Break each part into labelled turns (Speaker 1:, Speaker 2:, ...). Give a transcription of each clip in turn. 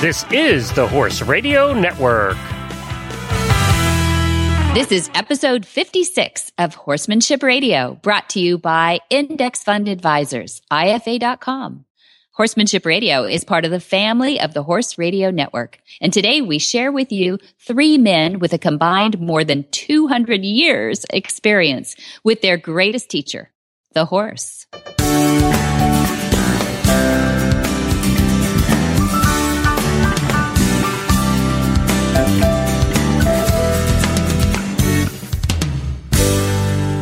Speaker 1: This is the Horse Radio Network.
Speaker 2: This is episode 56 of Horsemanship Radio, brought to you by Index Fund Advisors, IFA.com. Horsemanship Radio is part of the family of the Horse Radio Network. And today we share with you three men with a combined more than 200 years experience with their greatest teacher, the horse.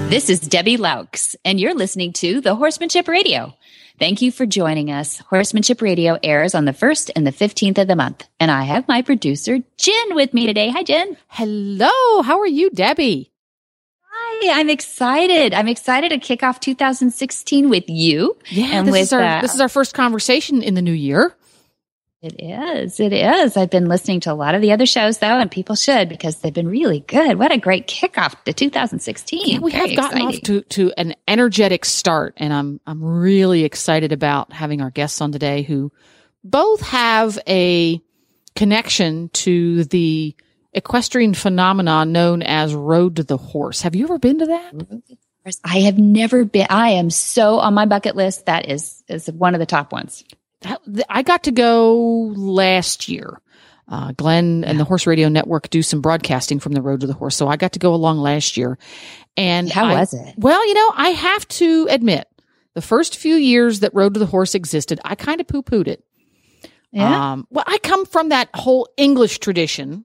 Speaker 2: This is Debbie Loucks, and you're listening to the Horsemanship Radio. Thank you for joining us. Horsemanship Radio airs on the 1st and the 15th of the month. And I have my producer, Jen, with me today. Hi, Jen.
Speaker 3: Hello. How are you, Debbie?
Speaker 2: Hi, I'm excited. I'm excited to kick off 2016 with you.
Speaker 3: Yeah, and this, with, is our, uh, this is our first conversation in the new year.
Speaker 2: It is. It is. I've been listening to a lot of the other shows though, and people should because they've been really good. What a great kickoff to 2016.
Speaker 3: Yeah, we Very have gotten exciting. off to, to an energetic start, and I'm I'm really excited about having our guests on today who both have a connection to the equestrian phenomenon known as Road to the Horse. Have you ever been to that?
Speaker 2: I have never been. I am so on my bucket list. That is is one of the top ones.
Speaker 3: I got to go last year. Uh, Glenn and the Horse Radio Network do some broadcasting from the Road to the Horse, so I got to go along last year. And
Speaker 2: how
Speaker 3: I,
Speaker 2: was it?
Speaker 3: Well, you know, I have to admit, the first few years that Road to the Horse existed, I kind of poo pooed it.
Speaker 2: Yeah. Um,
Speaker 3: well, I come from that whole English tradition.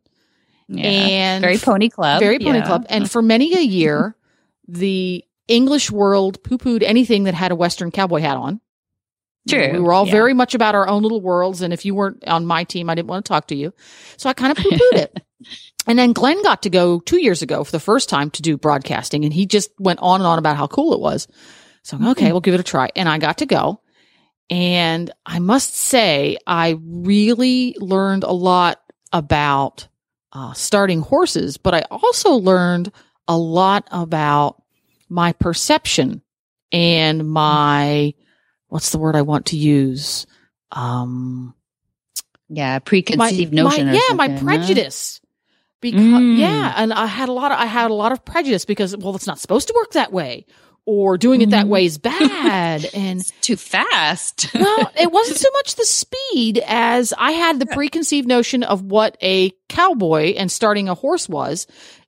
Speaker 3: Yeah. And
Speaker 2: very pony club.
Speaker 3: Very pony yeah. club. And for many a year, the English world poo pooed anything that had a Western cowboy hat on.
Speaker 2: True.
Speaker 3: we were all yeah. very much about our own little worlds. And if you weren't on my team, I didn't want to talk to you. So I kind of poo pooed it. And then Glenn got to go two years ago for the first time to do broadcasting. And he just went on and on about how cool it was. So, okay, we'll give it a try. And I got to go. And I must say, I really learned a lot about uh, starting horses, but I also learned a lot about my perception and my what's the word I want to use? Um,
Speaker 2: yeah, preconceived
Speaker 3: my,
Speaker 2: notion.
Speaker 3: My, yeah, my prejudice. Because mm. yeah, and I had a lot of I had a lot of prejudice because well, it's not supposed to work that way, or doing it that mm. way is bad and
Speaker 2: it's too fast.
Speaker 3: well, it wasn't so much the speed as I had the preconceived notion of what a cowboy and starting a horse was.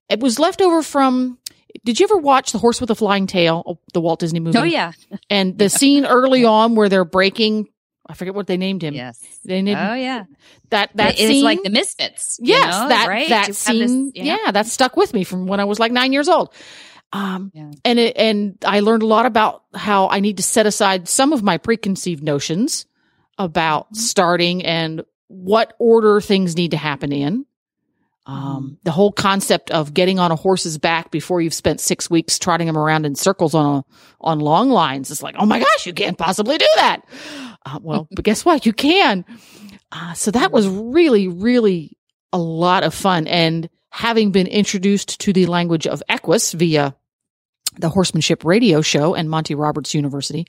Speaker 3: It was left over from did you ever watch The Horse with a Flying Tail, oh, the Walt Disney movie?
Speaker 2: Oh yeah.
Speaker 3: And the scene early on where they're breaking I forget what they named him.
Speaker 2: Yes.
Speaker 3: They named
Speaker 2: Oh yeah.
Speaker 3: That that
Speaker 2: it's
Speaker 3: scene,
Speaker 2: like the Misfits.
Speaker 3: Yes,
Speaker 2: know,
Speaker 3: that
Speaker 2: right?
Speaker 3: that scene. This, yeah. yeah, that stuck with me from when I was like nine years old. Um, yeah. and it, and I learned a lot about how I need to set aside some of my preconceived notions about mm-hmm. starting and what order things need to happen in. Um, mm-hmm. the whole concept of getting on a horse's back before you've spent six weeks trotting him around in circles on a, on long lines is like, oh my gosh, you can't possibly do that. Uh, well, but guess what? You can. Uh, so that was really, really a lot of fun. And having been introduced to the language of Equus via the Horsemanship Radio Show and Monty Roberts University,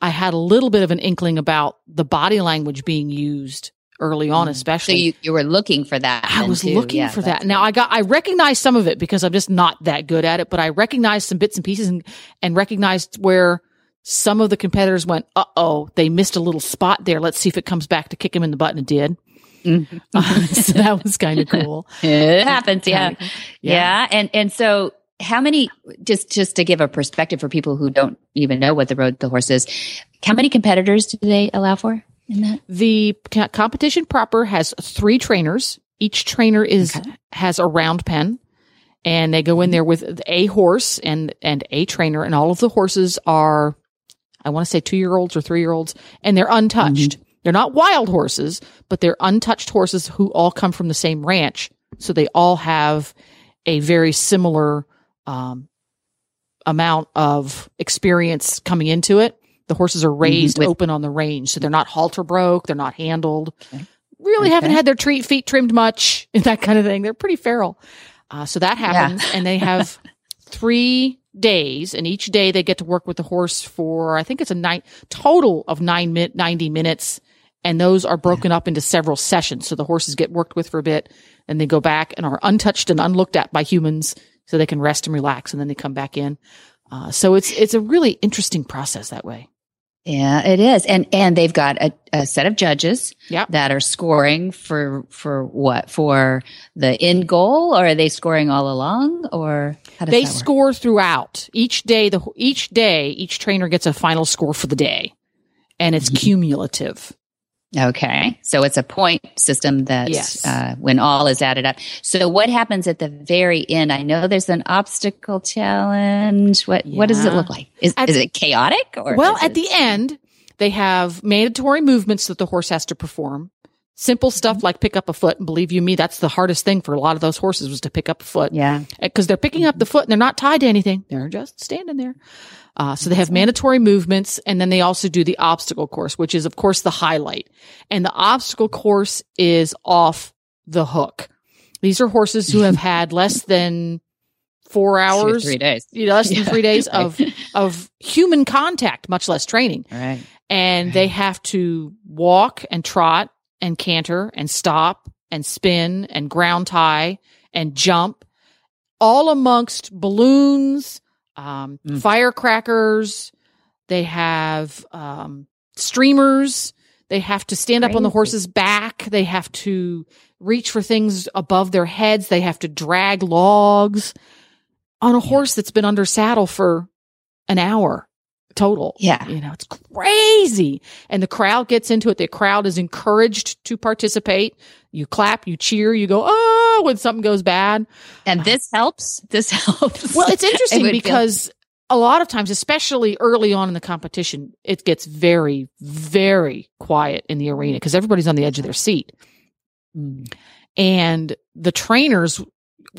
Speaker 3: I had a little bit of an inkling about the body language being used early on, mm. especially.
Speaker 2: So you, you were looking for that.
Speaker 3: I was
Speaker 2: too.
Speaker 3: looking
Speaker 2: yeah,
Speaker 3: for that. Now I got, I recognized some of it because I'm just not that good at it, but I recognized some bits and pieces and, and recognized where some of the competitors went, uh oh, they missed a little spot there. Let's see if it comes back to kick him in the butt and it did. Mm-hmm. uh, so that was kind of cool.
Speaker 2: it happens. Yeah. yeah. Yeah. And, and so how many, just, just to give a perspective for people who don't even know what the road the horse is, how many competitors do they allow for? That?
Speaker 3: The competition proper has three trainers. Each trainer is okay. has a round pen and they go in there with a horse and and a trainer and all of the horses are I want to say 2-year-olds or 3-year-olds and they're untouched. Mm-hmm. They're not wild horses, but they're untouched horses who all come from the same ranch. So they all have a very similar um, amount of experience coming into it. The horses are mm-hmm. raised open on the range, so they're not halter broke, they're not handled. Okay. Really okay. haven't had their treat feet trimmed much, that kind of thing. They're pretty feral. Uh, so that happens, yeah. and they have three days, and each day they get to work with the horse for I think it's a nine total of nine mi- ninety minutes, And those are broken up into several sessions. So the horses get worked with for a bit and they go back and are untouched and unlooked at by humans so they can rest and relax and then they come back in. Uh, so it's, it's a really interesting process that way.
Speaker 2: Yeah, it is. And and they've got a, a set of judges
Speaker 3: Yep.
Speaker 2: that are scoring for for what? For the end goal or are they scoring all along or how does
Speaker 3: They
Speaker 2: that work?
Speaker 3: score throughout each day. The each day, each trainer gets a final score for the day, and it's mm-hmm. cumulative.
Speaker 2: Okay. So it's a point system that
Speaker 3: Yes.
Speaker 2: uh, when all is added up. So what happens at the very end? I know there's an obstacle challenge. What what does it look like? Is,
Speaker 3: At-
Speaker 2: is it chaotic or
Speaker 3: Well, at
Speaker 2: it-
Speaker 3: the end, they have mandatory movements that the horse has to perform. Simple stuff like pick up a foot. And believe you me, that's the hardest thing for a lot of those horses was to pick up a foot.
Speaker 2: yeah.
Speaker 3: Because they're picking up the foot and they're not tied to anything. They're just standing there. Uh, so they have mandatory movements and then they also do the obstacle course, which is of course the highlight. And the obstacle course is off the hook. These are horses who have had less than four hours,
Speaker 2: three days.
Speaker 3: you know, less than
Speaker 2: Yeah.
Speaker 3: three days of, of human contact, much less training
Speaker 2: right.
Speaker 3: and they have to walk and trot and canter and stop and spin and ground tie and jump all amongst balloons um,
Speaker 2: Mm.
Speaker 3: firecrackers. They have um, streamers. They have to stand up on the horse's back. They have to reach for things above their heads. They have to drag logs on a horse that's been under saddle for an hour total
Speaker 2: Yeah.
Speaker 3: you know, it's crazy. And the crowd gets into it. The crowd is encouraged to participate. You clap, you cheer, you go, oh, when something goes bad.
Speaker 2: And this helps. This helps.
Speaker 3: Well, it's interesting
Speaker 2: feel-
Speaker 3: because a lot of times, especially early on in the competition, it gets very, very quiet in the arena because everybody's on the edge of their seat.
Speaker 2: Mm.
Speaker 3: And the trainers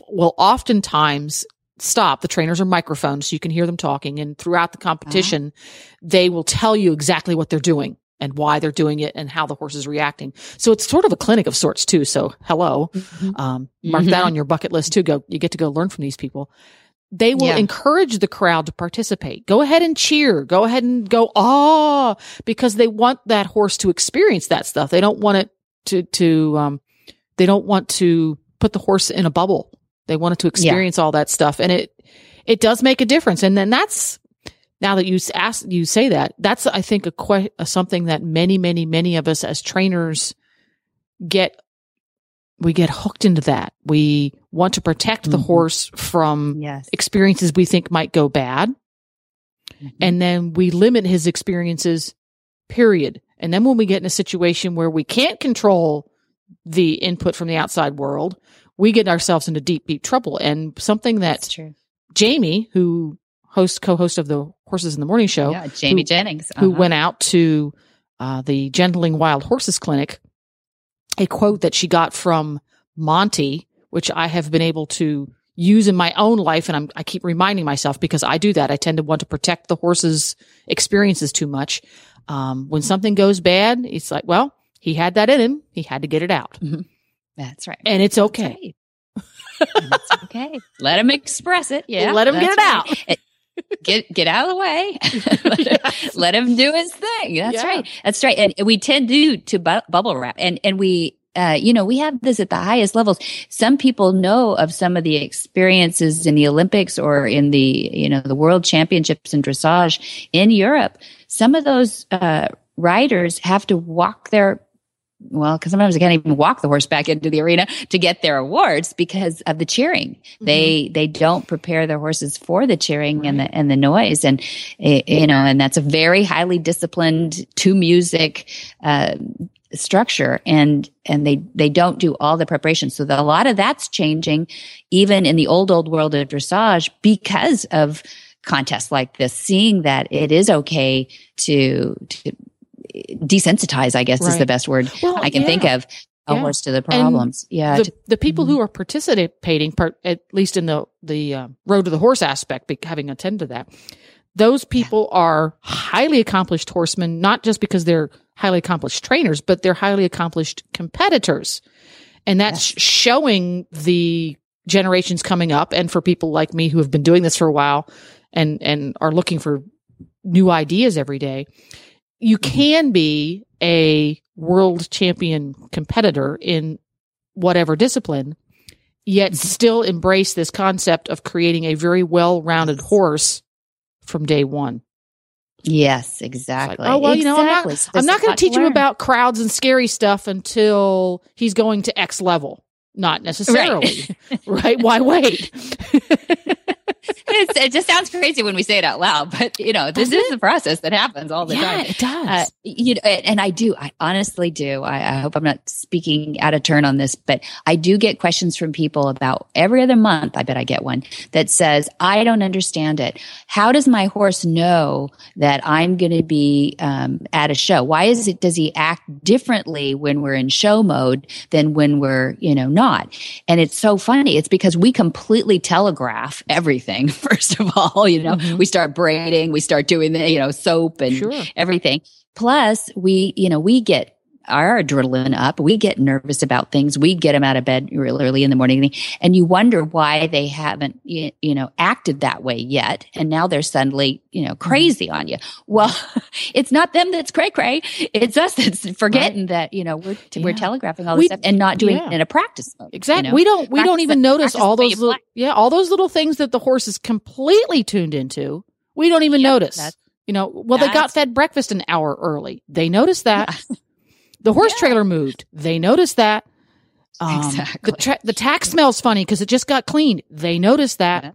Speaker 3: will oftentimes stop. The trainers are microphones, so you can hear them talking. And throughout the competition, they will tell you exactly what they're doing and why they're doing it and how the horse is reacting. So it's sort of a clinic of sorts too. So hello,
Speaker 2: Mhm.
Speaker 3: um, mark that
Speaker 2: Mhm.
Speaker 3: on your bucket list too. Go, you get to go learn from these people. They will
Speaker 2: Yeah.
Speaker 3: encourage the crowd to participate. Go ahead and cheer. Go ahead and go, ah, because they want that horse to experience that stuff. They don't want it to, to, um, they don't want to put the horse in a bubble. They wanted to experience all that stuff. And it, it does make a difference. And then that's, now that you ask, you say that, that's, I think, a, que- a something that many, many, many of us as trainers get, we get hooked into that. We want to protect the
Speaker 2: Mhm.
Speaker 3: horse from
Speaker 2: Yes.
Speaker 3: experiences we think might go bad.
Speaker 2: Mhm.
Speaker 3: And then we limit his experiences, period. And then when we get in a situation where we can't control the input from the outside world, we get ourselves into deep, deep trouble. And something
Speaker 2: That's
Speaker 3: that
Speaker 2: true.
Speaker 3: Jamie, who host, co-host of the Horses in the Morning Show,
Speaker 2: Yeah. Jamie
Speaker 3: who-
Speaker 2: Jennings.
Speaker 3: who
Speaker 2: uh-huh.
Speaker 3: went out to uh, the Gentling Wild Horses Clinic, a quote that she got from Monty, which I have been able to use in my own life. And I'm, I keep reminding myself because I do that. I tend to want to protect the horse's experiences too much. Um, when something goes bad, it's like, well, he had that in him. He had to get it out
Speaker 2: That's right.
Speaker 3: and it's okay.
Speaker 2: That's right. Okay. Let him express it. Yeah.
Speaker 3: Let him get it
Speaker 2: right.
Speaker 3: out.
Speaker 2: It- get get out of the way. let, him,
Speaker 3: Yes.
Speaker 2: let him do his thing. That's
Speaker 3: Yeah.
Speaker 2: right. That's right. And we tend to to bu- bubble wrap, and and we. Uh, you know, we have this at the highest levels. Some people know of some of the experiences in the Olympics or in the, you know, the world championships in dressage in Europe. Some of those, uh, riders have to walk their well, because sometimes they can't even walk the horse back into the arena to get their awards because of the cheering. They they don't prepare their horses for the cheering and the and the noise, and eh, you know, and that's a very highly disciplined to music uh, structure, and and they they don't do all the preparation. So the, a lot of that's changing, even in the old old world of dressage, because of contests like this, seeing that it is okay to to desensitize, I guess is the best word
Speaker 3: Well,
Speaker 2: I can think of a
Speaker 3: Yeah.
Speaker 2: to the problems. yeah.
Speaker 3: the, the people
Speaker 2: Mhm.
Speaker 3: who are participating, part, at least in the the uh, road to the horse aspect, having attended that, those people are highly accomplished horsemen, not just because they're highly accomplished trainers, but they're highly accomplished competitors, and that's
Speaker 2: Yes.
Speaker 3: showing the generations coming up, and for people like me who have been doing this for a while, and and are looking for new ideas every day. You
Speaker 2: Mm-hmm.
Speaker 3: can be a world champion competitor in whatever discipline, yet still embrace this concept of creating a very well rounded horse from day one.
Speaker 2: Yes, exactly.
Speaker 3: Like, oh well,
Speaker 2: exactly.
Speaker 3: you know, I'm not. I'm not going
Speaker 2: to
Speaker 3: to teach him about crowds and scary stuff until he's going to X level. Not necessarily, right? right? Why wait?
Speaker 2: it just sounds crazy when we say it out loud, but you know, this
Speaker 3: Doesn't
Speaker 2: is the process that happens all the
Speaker 3: yeah,
Speaker 2: time.
Speaker 3: it does.
Speaker 2: Uh, you know, and I do. I honestly do. I, I, hope I'm not speaking out of turn on this, but I do get questions from people about every other month. I bet I get one that says, "I don't understand it. How does my horse know that I'm going to be um, at a show? Why is it? Does he act differently when we're in show mode than when we're, you know, not?" And it's so funny. It's because we completely telegraph everything. First of all, you know, mm-hmm. we start braiding, we start doing the, you know, soap and sure. everything. Plus, we, you know, we get our adrenaline up. We get nervous about things. We get them out of bed real early in the morning. And you wonder why they haven't, you, know, acted that way yet. And now they're suddenly, you know, mm-hmm. crazy on you. Well, it's not them that's cray cray. It's us that's forgetting right. that, you know, we're, yeah. we're telegraphing all this we, stuff and not doing yeah. it in a practice mode.
Speaker 3: Exactly.
Speaker 2: You know?
Speaker 3: We don't, we practice don't even notice all those little, yeah, all those little things that the horse is completely tuned into. We don't even yep, notice. You know, well, they got fed breakfast an hour early. They noticed that. The horse yeah. trailer moved. They noticed that. Um, exactly. The, tra- the tack smells funny because it just got cleaned. They noticed that. Yeah.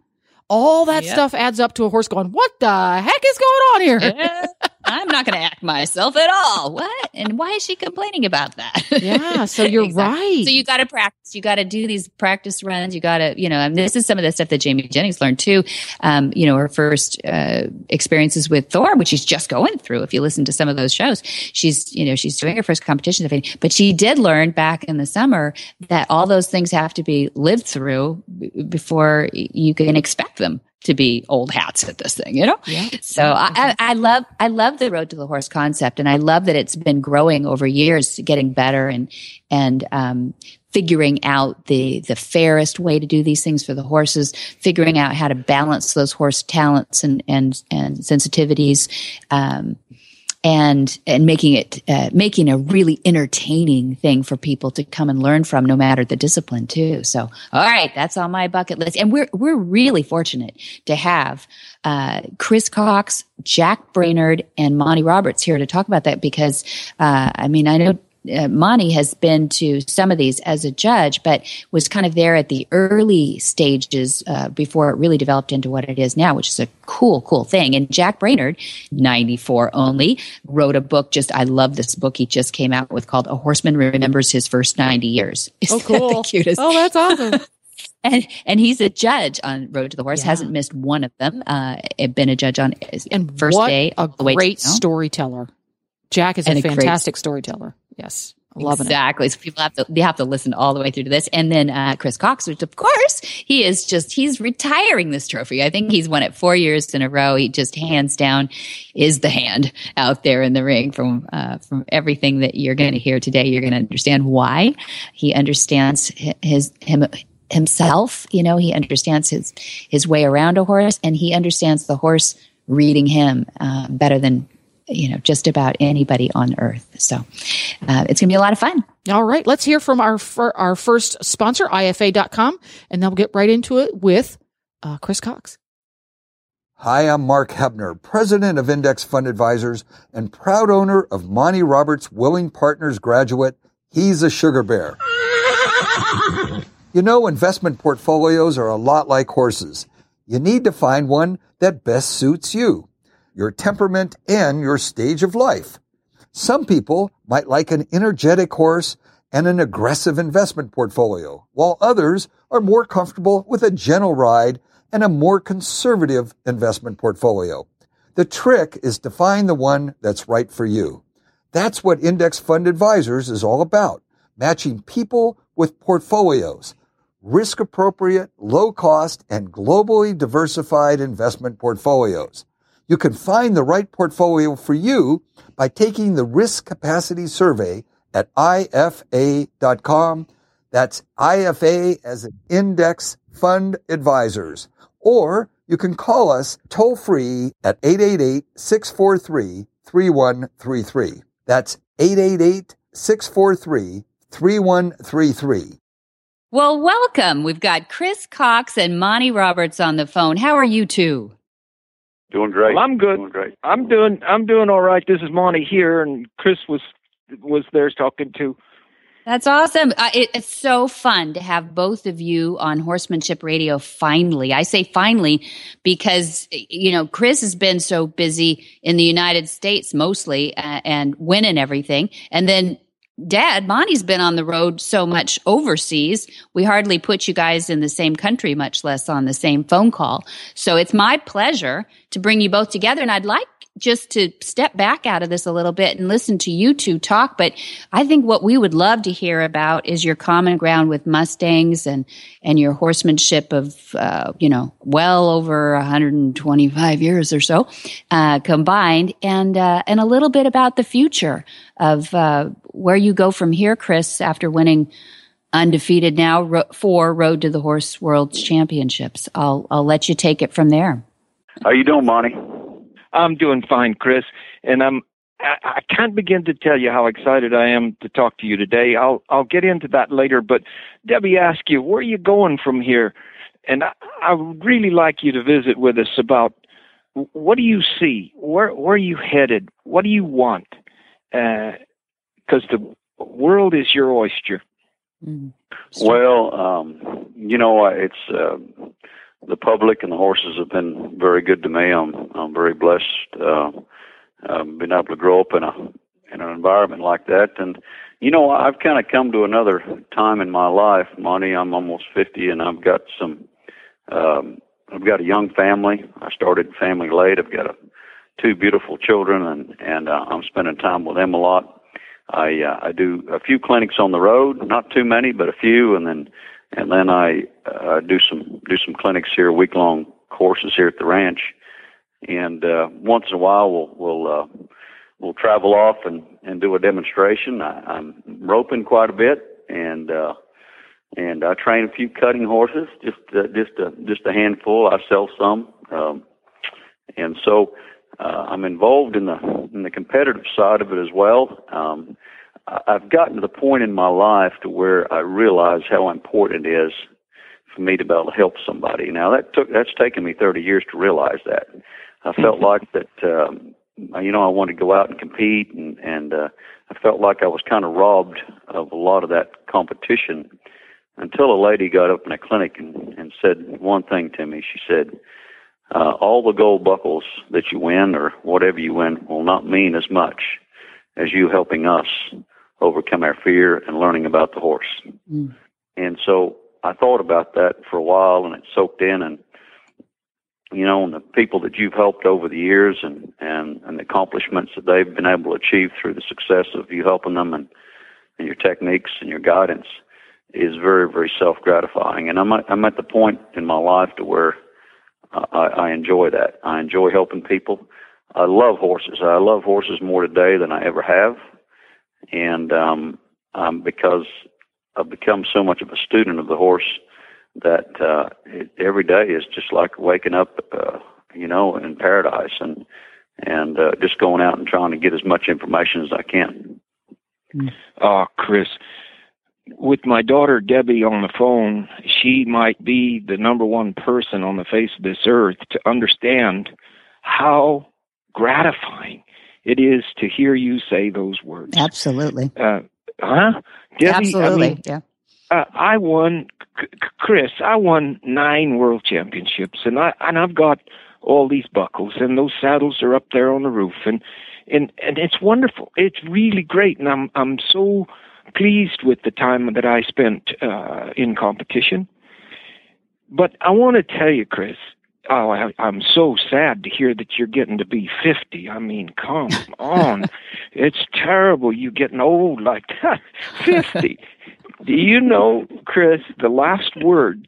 Speaker 3: All that stuff adds up to a horse going, what the heck is going on here?
Speaker 2: I'm not going to act myself at all. What? And why is she complaining about that?
Speaker 3: Yeah. So you're exactly. right.
Speaker 2: So you got to practice. You got to do these practice runs. You got to, you know, and this is some of the stuff that Jamie Jennings learned too. Um, you know, her first uh, experiences with Thor, which she's just going through. If you listen to some of those shows, she's, you know, she's doing her first competition. But she did learn back in the summer that all those things have to be lived through before you can expect them to be old hats at this thing, you know? Yeah. So I, I, love, I love the road to the horse concept and I love that it's been growing over years, getting better and, and, um, figuring out the, the fairest way to do these things for the horses, figuring out how to balance those horse talents and, and, and sensitivities. Um, and and making it uh, making a really entertaining thing for people to come and learn from no matter the discipline too. So all right that's on my bucket list. And we're we're really fortunate to have uh, chris cox jack brainard and monty roberts here to talk about that because uh, i mean i know uh, Monty has been to some of these as a judge, but was kind of there at the early stages uh, before it really developed into what it is now, which is a cool, cool thing. And Jack Brainard, 94 only, wrote a book. Just, I love this book he just came out with called A Horseman Remembers His First 90 Years.
Speaker 3: Isn't oh, cool.
Speaker 2: the cutest?
Speaker 3: Oh, that's awesome.
Speaker 2: and and he's a judge on Road to the Horse. Yeah. Hasn't missed one of them. Uh, been a judge on
Speaker 3: and
Speaker 2: first day.
Speaker 3: A great storyteller. Jack is and a fantastic great, storyteller. Yes.
Speaker 2: Loving exactly. It. So people have to they have to listen all the way through to this. And then uh, Chris Cox, which of course he is just he's retiring this trophy. I think he's won it four years in a row. He just hands down is the hand out there in the ring from uh, from everything that you're going to hear today. You're going to understand why he understands his him himself. You know, he understands his his way around a horse, and he understands the horse reading him uh, better than you know, just about anybody on earth. So uh, it's going to be a lot of fun.
Speaker 3: All right. Let's hear from our, our first sponsor, IFA.com, and then we'll get right into it with uh, Chris Cox.
Speaker 4: Hi, I'm Mark Hebner, president of Index Fund Advisors and proud owner of Monty Roberts Willing Partners graduate. He's a sugar bear. you know, investment portfolios are a lot like horses. You need to find one that best suits you your temperament, and your stage of life. Some people might like an energetic horse and an aggressive investment portfolio, while others are more comfortable with a gentle ride and a more conservative investment portfolio. The trick is to find the one that's right for you. That's what Index Fund Advisors is all about, matching people with portfolios, risk appropriate, low cost, and globally diversified investment portfolios. You can find the right portfolio for you by taking the risk capacity survey at IFA.com. That's IFA as an index fund advisors. Or you can call us toll free at 888-643-3133. That's 888 643 3133.
Speaker 2: Well, welcome. We've got Chris Cox and Monty Roberts on the phone. How are you two?
Speaker 5: Doing great.
Speaker 6: Well, I'm good.
Speaker 5: Doing great.
Speaker 6: I'm doing I'm doing all right. This is Monty here, and Chris was was there talking to.
Speaker 2: That's awesome. Uh, it, it's so fun to have both of you on Horsemanship Radio finally. I say finally because, you know, Chris has been so busy in the United States mostly uh, and winning everything. And then Dad, Monty's been on the road so much overseas. We hardly put you guys in the same country, much less on the same phone call. So it's my pleasure to bring you both together. And I'd like just to step back out of this a little bit and listen to you two talk. But I think what we would love to hear about is your common ground with Mustangs and, and your horsemanship of, uh, you know, well over 125 years or so, uh, combined and, uh, and a little bit about the future of, uh, where you go from here, Chris, after winning undefeated now ro- four Road to the Horse World Championships. I'll, I'll let you take it from there.
Speaker 5: How you doing, Monty?
Speaker 6: I'm doing fine, Chris, and I'm. I, I can't begin to tell you how excited I am to talk to you today. I'll I'll get into that later. But Debbie asked you where are you going from here, and I, I would really like you to visit with us about what do you see, where where are you headed, what do you want, because uh, the world is your oyster.
Speaker 5: Mm-hmm. Well, um, you know, it's uh, the public and the horses have been very good to me. I'm I'm very blessed. Uh, um, being able to grow up in a in an environment like that, and you know, I've kind of come to another time in my life, Monty. I'm almost fifty, and I've got some. Um, I've got a young family. I started family late. I've got a, two beautiful children, and and uh, I'm spending time with them a lot. I uh, I do a few clinics on the road, not too many, but a few, and then and then I uh, do some do some clinics here, week long courses here at the ranch, and uh, once in a while we'll we'll uh, we'll travel off and and do a demonstration. I, I'm roping quite a bit, and uh, and I train a few cutting horses, just uh, just a just a handful. I sell some, um, and so uh, I'm involved in the in the competitive side of it as well. Um, I've gotten to the point in my life to where I realize how important it is for me to be able to help somebody. Now that took that's taken me 30 years to realize that. I felt mm-hmm. like that um, you know I wanted to go out and compete and and uh, I felt like I was kind of robbed of a lot of that competition until a lady got up in a clinic and, and said one thing to me. She said, uh, "All the gold buckles that you win or whatever you win will not mean as much as you helping us overcome our fear and learning about the horse. Mm. And so I thought about that for a while and it soaked in and you know, and the people that you've helped over the years and, and, and the accomplishments that they've been able to achieve through the success of you helping them and, and your techniques and your guidance is very, very self gratifying. And I'm at, I'm at the point in my life to where I, I enjoy that. I enjoy helping people. I love horses. I love horses more today than I ever have and um, um, because I've become so much of a student of the horse that uh, it, every day is just like waking up, uh, you know, in paradise, and and uh, just going out and trying to get as much information as I can.
Speaker 6: Oh, Chris, with my daughter Debbie on the phone, she might be the number one person on the face of this earth to understand how gratifying it is to hear you say those words.
Speaker 2: Absolutely.
Speaker 6: Uh, huh?
Speaker 2: Debbie, Absolutely. I mean, yeah.
Speaker 6: Uh, I won, Chris. I won nine world championships, and I and I've got all these buckles, and those saddles are up there on the roof, and and and it's wonderful. It's really great, and I'm I'm so pleased with the time that I spent uh, in competition. But I want to tell you, Chris, Oh, I, I'm so sad to hear that you're getting to be 50. I mean, come on. It's terrible you getting old like that. 50. Do you know, Chris, the last words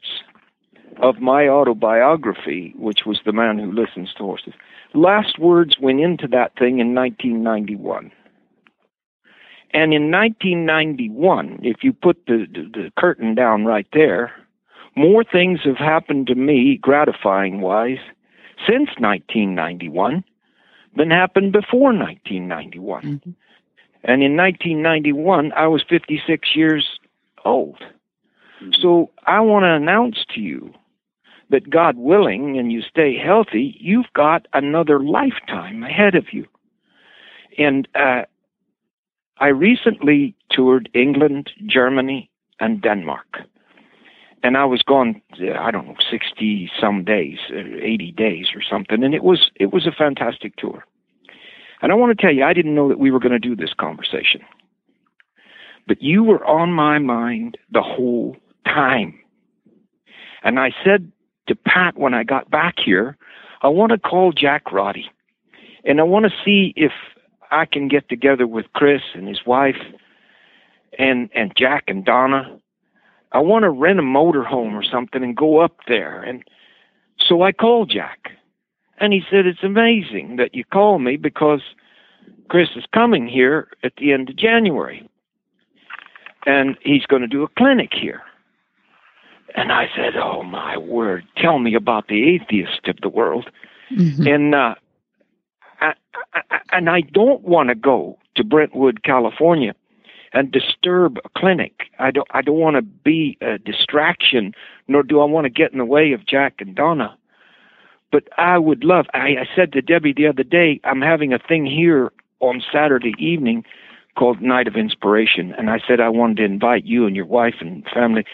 Speaker 6: of my autobiography, which was The Man Who Listens to Horses, last words went into that thing in 1991. And in 1991, if you put the, the, the curtain down right there, more things have happened to me, gratifying wise, since 1991 than happened before 1991. Mm-hmm. And in 1991, I was 56 years old. So I want to announce to you that God willing and you stay healthy, you've got another lifetime ahead of you. And uh, I recently toured England, Germany, and Denmark. And I was gone, I don't know, 60 some days, uh, 80 days or something. And it was, it was a fantastic tour. And I want to tell you, I didn't know that we were going to do this conversation. But you were on my mind the whole time. And I said to Pat when I got back here, I want to call Jack Roddy. And I want to see if I can get together with Chris and his wife and and Jack and Donna. I want to rent a motorhome or something and go up there. And so I called Jack. And he said, It's amazing that you call me because Chris is coming here at the end of January. And he's going to do a clinic here. And I said, Oh my word, tell me about the atheist of the world. Mm-hmm. And uh, I, I, and I don't want to go to Brentwood, California, and disturb a clinic. I don't. I don't want to be a distraction, nor do I want to get in the way of Jack and Donna. But I would love. I, I said to Debbie the other day, I'm having a thing here on Saturday evening called Night of Inspiration, and I said I wanted to invite you and your wife and family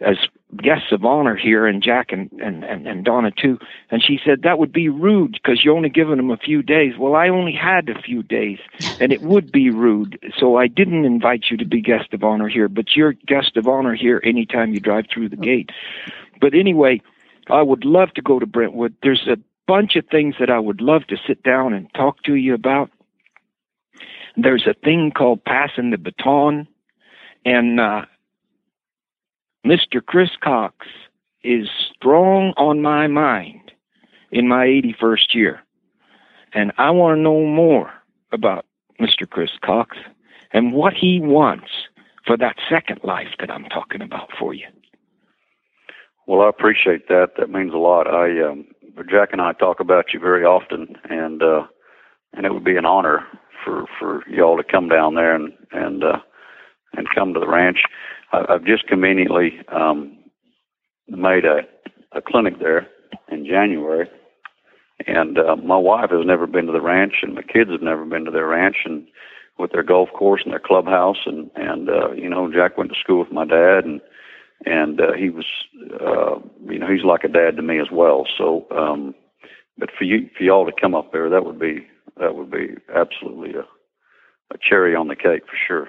Speaker 6: as guests of honor here, and Jack and, and, and, and Donna too. And she said that would be rude because you're only giving them a few days. Well, I only had a few days, and it would be rude. So I didn't invite you to be guest of honor here, but you're guest of honor here anytime you drive through the gate. But anyway, I would love to go to Brentwood. There's a bunch of things that I would love to sit down and talk to you about. There's a thing called passing the baton, and uh, Mr. Chris Cox is strong on my mind in my 81st year. And I want to know more about Mr. Chris Cox and what he wants for that second life that I'm talking about for you.
Speaker 5: Well, I appreciate that. That means a lot. I um, Jack and I talk about you very often, and uh, and it would be an honor for for y'all to come down there and and uh, and come to the ranch. I've just conveniently um, made a, a clinic there in January, and uh, my wife has never been to the ranch, and my kids have never been to their ranch, and with their golf course and their clubhouse, and and uh, you know Jack went to school with my dad, and and uh, he was uh, you know he's like a dad to me as well. So, um, but for you for y'all to come up there, that would be that would be absolutely a, a cherry on the cake for sure.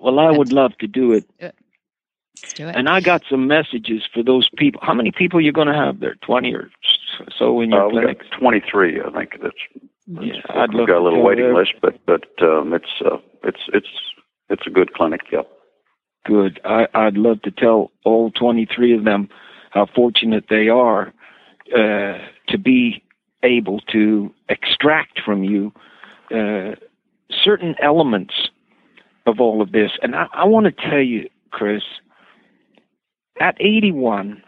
Speaker 6: Well, I would love to do it.
Speaker 2: Let's do it.
Speaker 6: And I got some messages for those people. How many people are you going to have there? Twenty or so in your
Speaker 5: uh,
Speaker 6: clinic?
Speaker 5: Twenty-three, I think. That's,
Speaker 6: that's yeah, I'd
Speaker 5: we've got a little waiting there. list, but but um, it's uh, it's it's it's a good clinic. Yep.
Speaker 6: Good. I, I'd love to tell all twenty-three of them how fortunate they are uh, to be able to extract from you uh, certain elements of all of this. And I, I want to tell you, Chris, at 81,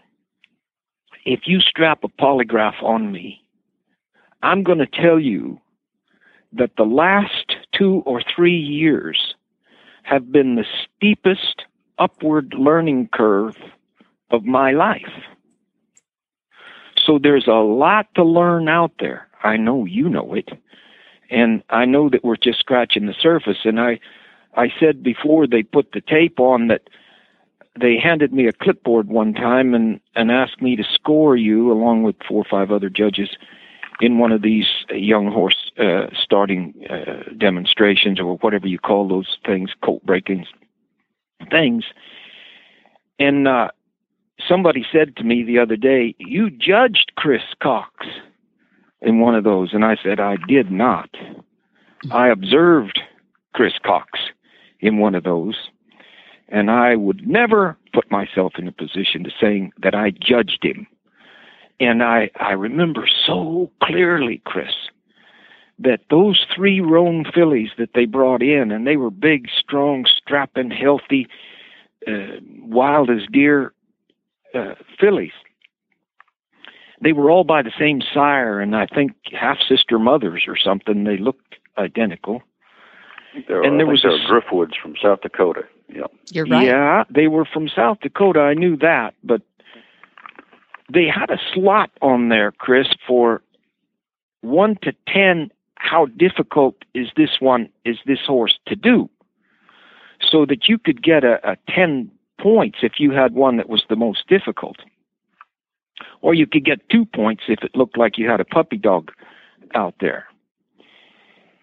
Speaker 6: if you strap a polygraph on me, I'm going to tell you that the last two or three years have been the steepest upward learning curve of my life. So there's a lot to learn out there. I know you know it. And I know that we're just scratching the surface. And I, I said before they put the tape on that they handed me a clipboard one time and, and asked me to score you along with four or five other judges in one of these young horse uh, starting uh, demonstrations or whatever you call those things, colt breakings things. And uh, somebody said to me the other day, You judged Chris Cox in one of those. And I said, I did not. I observed Chris Cox in one of those. And I would never put myself in a position to saying that I judged him. And I, I remember so clearly, Chris, that those three roan fillies that they brought in, and they were big, strong, strapping, healthy, uh, wild as deer uh, fillies. They were all by the same sire, and I think half sister mothers or something. They looked identical
Speaker 5: There
Speaker 6: and
Speaker 5: are,
Speaker 6: there was a
Speaker 5: there are Driftwoods from South Dakota. Yep.
Speaker 3: You're right.
Speaker 6: Yeah, they were from South Dakota. I knew that, but they had a slot on there, Chris, for one to ten. How difficult is this one? Is this horse to do? So that you could get a, a ten points if you had one that was the most difficult, or you could get two points if it looked like you had a puppy dog out there.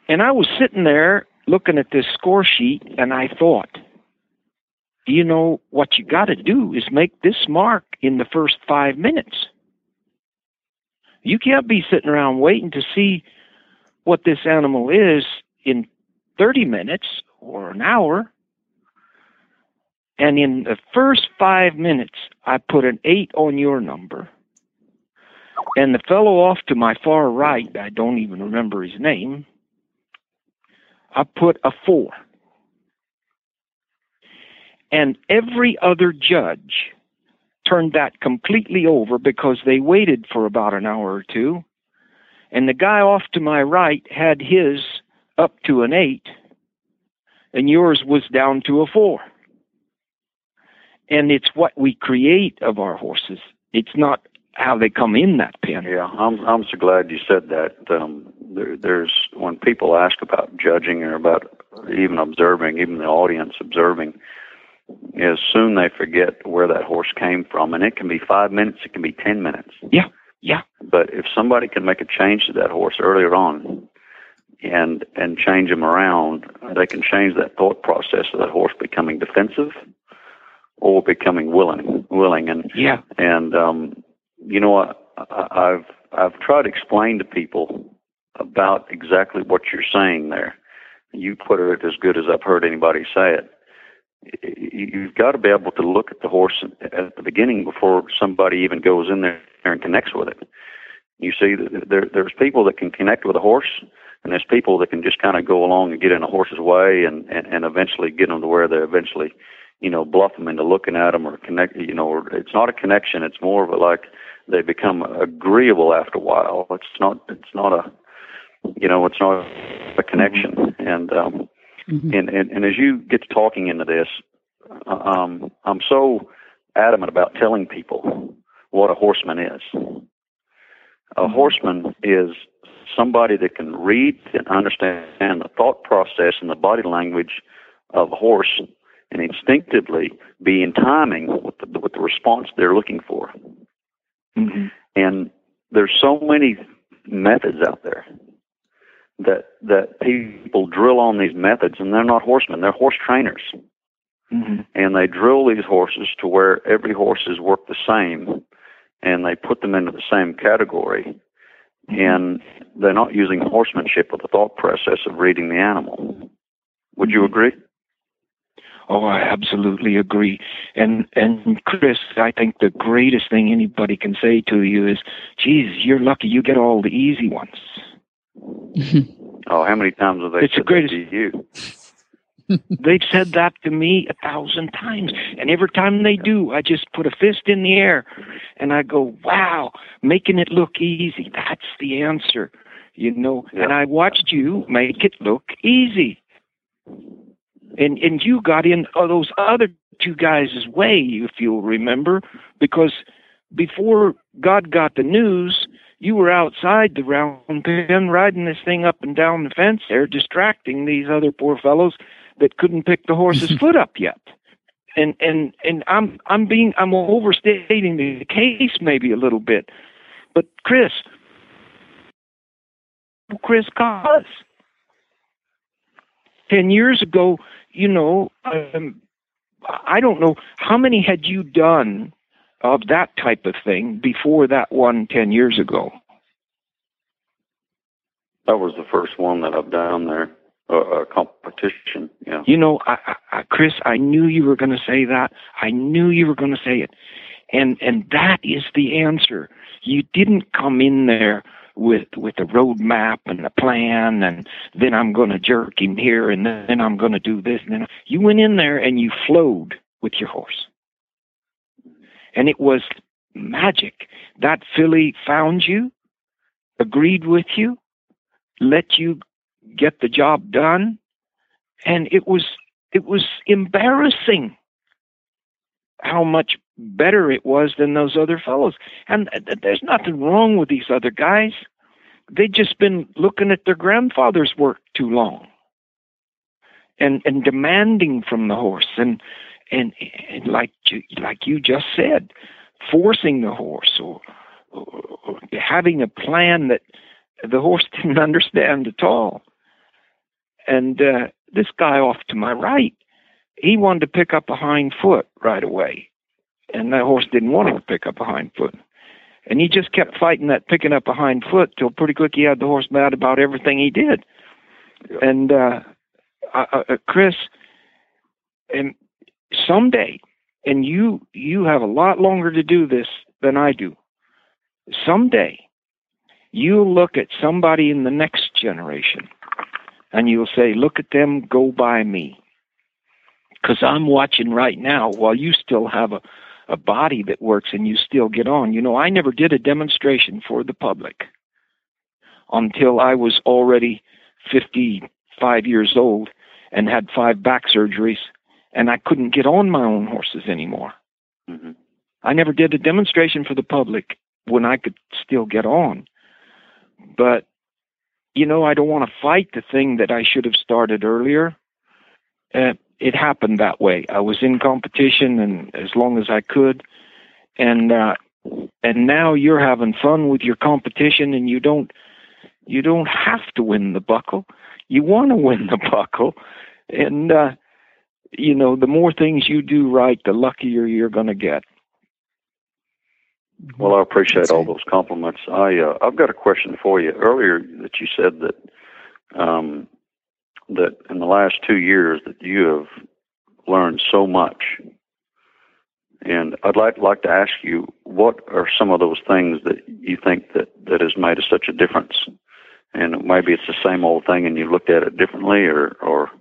Speaker 6: And I was sitting there looking at this score sheet, and I thought you know, what you got to do is make this mark in the first five minutes. You can't be sitting around waiting to see what this animal is in 30 minutes or an hour. And in the first five minutes, I put an eight on your number. And the fellow off to my far right, I don't even remember his name, I put a four. And every other judge turned that completely over because they waited for about an hour or two. And the guy off to my right had his up to an eight, and yours was down to a four. And it's what we create of our horses. It's not how they come in that pen.
Speaker 5: Yeah, I'm I'm so glad you said that. Um, there, there's when people ask about judging or about even observing, even the audience observing, is soon they forget where that horse came from, and it can be five minutes, it can be ten minutes.
Speaker 6: Yeah, yeah.
Speaker 5: But if somebody can make a change to that horse earlier on, and and change them around, they can change that thought process of that horse becoming defensive or becoming willing, willing, and
Speaker 6: yeah,
Speaker 5: and um, you know what I've I've tried to explain to people about exactly what you're saying there. You put it as good as I've heard anybody say it you've got to be able to look at the horse at the beginning before somebody even goes in there and connects with it. You see, there, there's people that can connect with a horse, and there's people that can just kind of go along and get in a horse's way, and, and and eventually get them to where they eventually, you know, bluff them into looking at them or connect. You know, or it's not a connection; it's more of a like they become agreeable after a while. It's not. It's not a. You know, it's not a connection, and um, Mm-hmm. And, and and as you get to talking into this, um, I'm so adamant about telling people what a horseman is. A mm-hmm. horseman is somebody that can read and understand the thought process and the body language of a horse and instinctively be in timing with the, with the response they're looking for. Mm-hmm. And there's so many methods out there that that people drill on these methods, and they're not horsemen; they're horse trainers. Mm-hmm. And they drill these horses to where every horse is worked the same, and they put them into the same category. Mm-hmm. And they're not using horsemanship or the thought process of reading the animal. Would you agree?
Speaker 6: Oh, I absolutely agree. And and Chris, I think the greatest thing anybody can say to you is, "Geez, you're lucky you get all the easy ones." Mm-hmm.
Speaker 5: oh, how many times have they
Speaker 6: it's
Speaker 5: said
Speaker 6: the greatest,
Speaker 5: that to you?
Speaker 6: They've said that to me a thousand times. And every time they do, I just put a fist in the air and I go, wow, making it look easy. That's the answer, you know. Yeah. And I watched you make it look easy. And, and you got in oh, those other two guys' way, if you'll remember, because before God got the news, you were outside the round pen riding this thing up and down the fence there, distracting these other poor fellows that couldn't pick the horse's foot up yet. And and and I'm I'm being I'm overstating the case maybe a little bit, but Chris, Chris Cox, ten years ago, you know, um, I don't know how many had you done of that type of thing before that one ten years ago?
Speaker 5: That was the first one that I've done there, a, a competition. Yeah.
Speaker 6: You know, I, I, Chris, I knew you were going to say that. I knew you were going to say it, and and that is the answer. You didn't come in there with with a roadmap and a plan, and then I'm going to jerk him here, and then I'm going to do this, and then you went in there and you flowed with your horse and it was magic. That filly found you, agreed with you, let you get the job done, and it was it was embarrassing how much better it was than those other fellows. And there's nothing wrong with these other guys. They'd just been looking at their grandfather's work too long and and demanding from the horse and and, and like you, like you just said, forcing the horse or, or, or having a plan that the horse didn't understand at all. And uh, this guy off to my right, he wanted to pick up a hind foot right away, and that horse didn't want him to pick up a hind foot. And he just kept fighting that picking up a hind foot till pretty quick he had the horse mad about everything he did. And uh, uh, uh, Chris, and someday, and you you have a lot longer to do this than I do. Someday, you'll look at somebody in the next generation, and you'll say, "Look at them go by me," because I'm watching right now while you still have a a body that works and you still get on. You know, I never did a demonstration for the public until I was already 55 years old and had five back surgeries, and I couldn't get on my own horses anymore. Mm-hmm. I never did a demonstration for the public when I could still get on. But, you know, I don't want to fight the thing that I should have started earlier. Uh, it happened that way. I was in competition and as long as I could. And, uh, and now you're having fun with your competition and you don't, you don't have to win the buckle. You want to win the buckle and uh, you know, the more things you do right, the luckier you're going to get.
Speaker 5: Well, I appreciate all those compliments. I uh, I've got a question for you. Earlier, that you said that um, that in the last two years that you have learned so much, and I'd like like to ask you what are some of those things that you think that that has made such a difference, and maybe it's the same old thing, and you looked at it differently, or or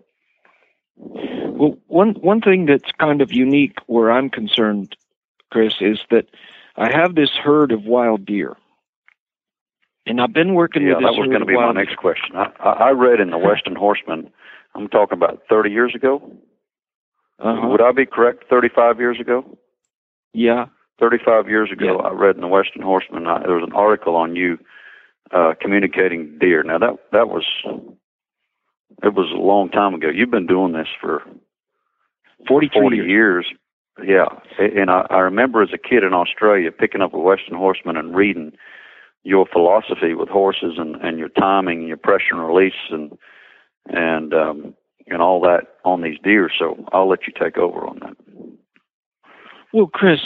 Speaker 6: well, one one thing that's kind of unique where I'm concerned, Chris, is that I have this herd of wild deer, and I've been working
Speaker 5: yeah,
Speaker 6: with.
Speaker 5: Yeah, that was going to be my next question. I, I read in the Western Horseman. I'm talking about 30 years ago.
Speaker 6: Uh-huh.
Speaker 5: Would I be correct? 35 years ago.
Speaker 6: Yeah.
Speaker 5: 35 years ago, yeah. I read in the Western Horseman. I, there was an article on you uh, communicating deer. Now that that was it was a long time ago. You've been doing this for
Speaker 6: 40
Speaker 5: years. years. Yeah. And I, I remember as a kid in Australia picking up a Western Horseman and reading your philosophy with horses and, and your timing and your pressure and release and and um and all that on these deer. So I'll let you take over on that.
Speaker 6: Well, Chris,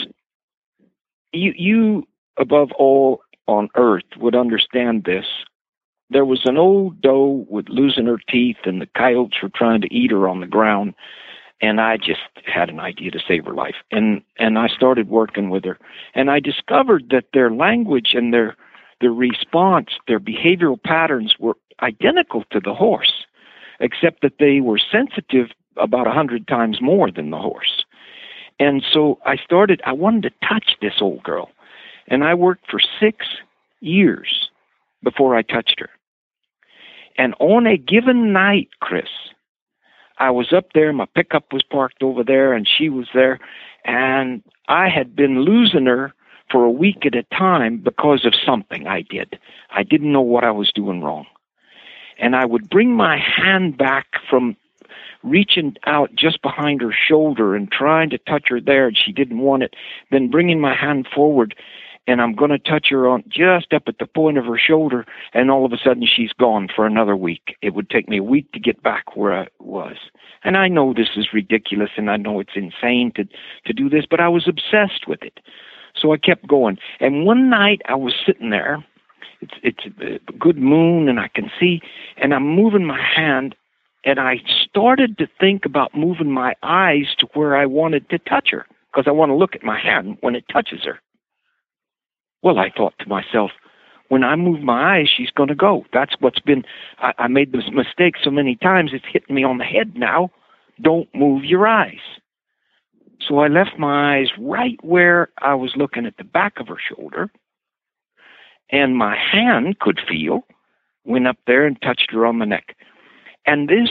Speaker 6: you you above all on earth would understand this there was an old doe with losing her teeth and the coyotes were trying to eat her on the ground and I just had an idea to save her life. And and I started working with her and I discovered that their language and their their response their behavioral patterns were identical to the horse except that they were sensitive about a hundred times more than the horse. And so I started I wanted to touch this old girl and I worked for 6 years before I touched her and on a given night, Chris, I was up there, my pickup was parked over there, and she was there, and I had been losing her for a week at a time because of something I did. I didn't know what I was doing wrong. And I would bring my hand back from reaching out just behind her shoulder and trying to touch her there, and she didn't want it, then bringing my hand forward and I'm going to touch her on just up at the point of her shoulder, and all of a sudden she's gone for another week. It would take me a week to get back where I was. And I know this is ridiculous, and I know it's insane to to do this, but I was obsessed with it. So I kept going. And one night I was sitting there. It's it's a good moon, and I can see, and I'm moving my hand, and I started to think about moving my eyes to where I wanted to touch her because I want to look at my hand when it touches her. Well, I thought to myself, when I move my eyes, she's going to go. That's what's been, I, I made this mistake so many times, it's hitting me on the head now. Don't move your eyes. So I left my eyes right where I was looking at the back of her shoulder, and my hand could feel, went up there and touched her on the neck. And this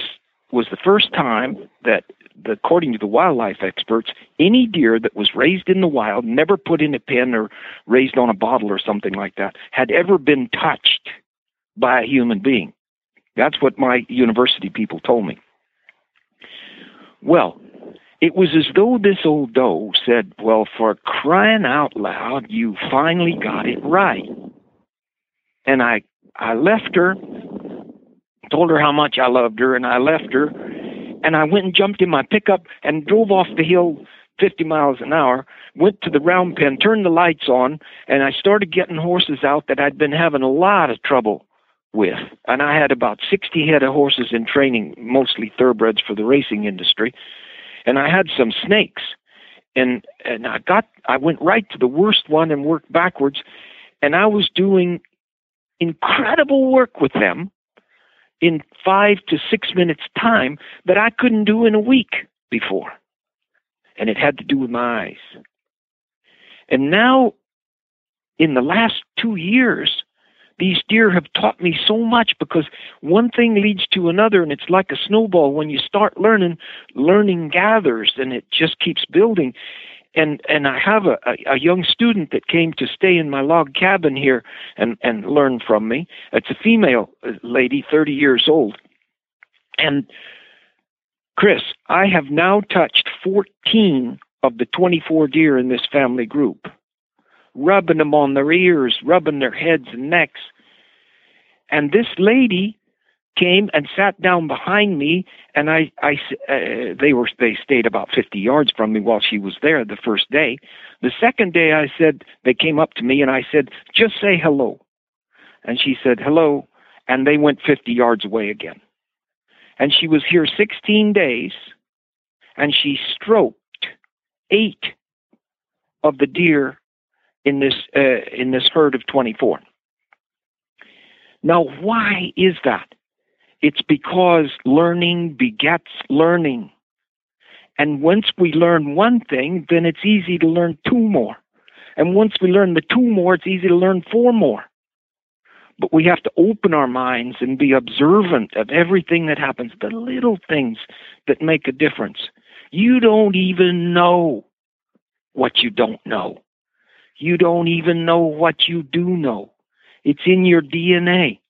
Speaker 6: was the first time that, according to the wildlife experts, any deer that was raised in the wild, never put in a pen or raised on a bottle or something like that, had ever been touched by a human being. That's what my university people told me. Well, it was as though this old doe said, Well, for crying out loud, you finally got it right. And I, I left her, told her how much I loved her, and I left her, and I went and jumped in my pickup and drove off the hill 50 miles an hour, went to the round pen, turned the lights on, and I started getting horses out that I'd been having a lot of trouble with. And I had about 60 head of horses in training, mostly thoroughbreds for the racing industry. And I had some snakes. And and I got I went right to the worst one and worked backwards and I was doing incredible work with them in 5 to 6 minutes time that I couldn't do in a week before. And it had to do with my eyes. And now in the last 2 years these deer have taught me so much because one thing leads to another and it's like a snowball when you start learning learning gathers and it just keeps building and and I have a, a, a young student that came to stay in my log cabin here and and learn from me. It's a female uh, lady 30 years old. And Chris I have now touched 14 of the 24 deer in this family group. Rubbing them on their ears, rubbing their heads and necks. And this lady came and sat down behind me, and I, I, uh, they were, they stayed about 50 yards from me while she was there the first day. The second day, I said, they came up to me, and I said, just say hello. And she said, hello, and they went 50 yards away again. And she was here 16 days, and she stroked eight of the deer in this uh, in this herd of 24. Now, why is that? It's because learning begets learning. And once we learn one thing, then it's easy to learn two more. And once we learn the two more, it's easy to learn four more. But we have to open our minds and be observant of everything that happens, the little things that make a difference. You don't even know what you don't know. You don't even know what you do know. It's in your DNA.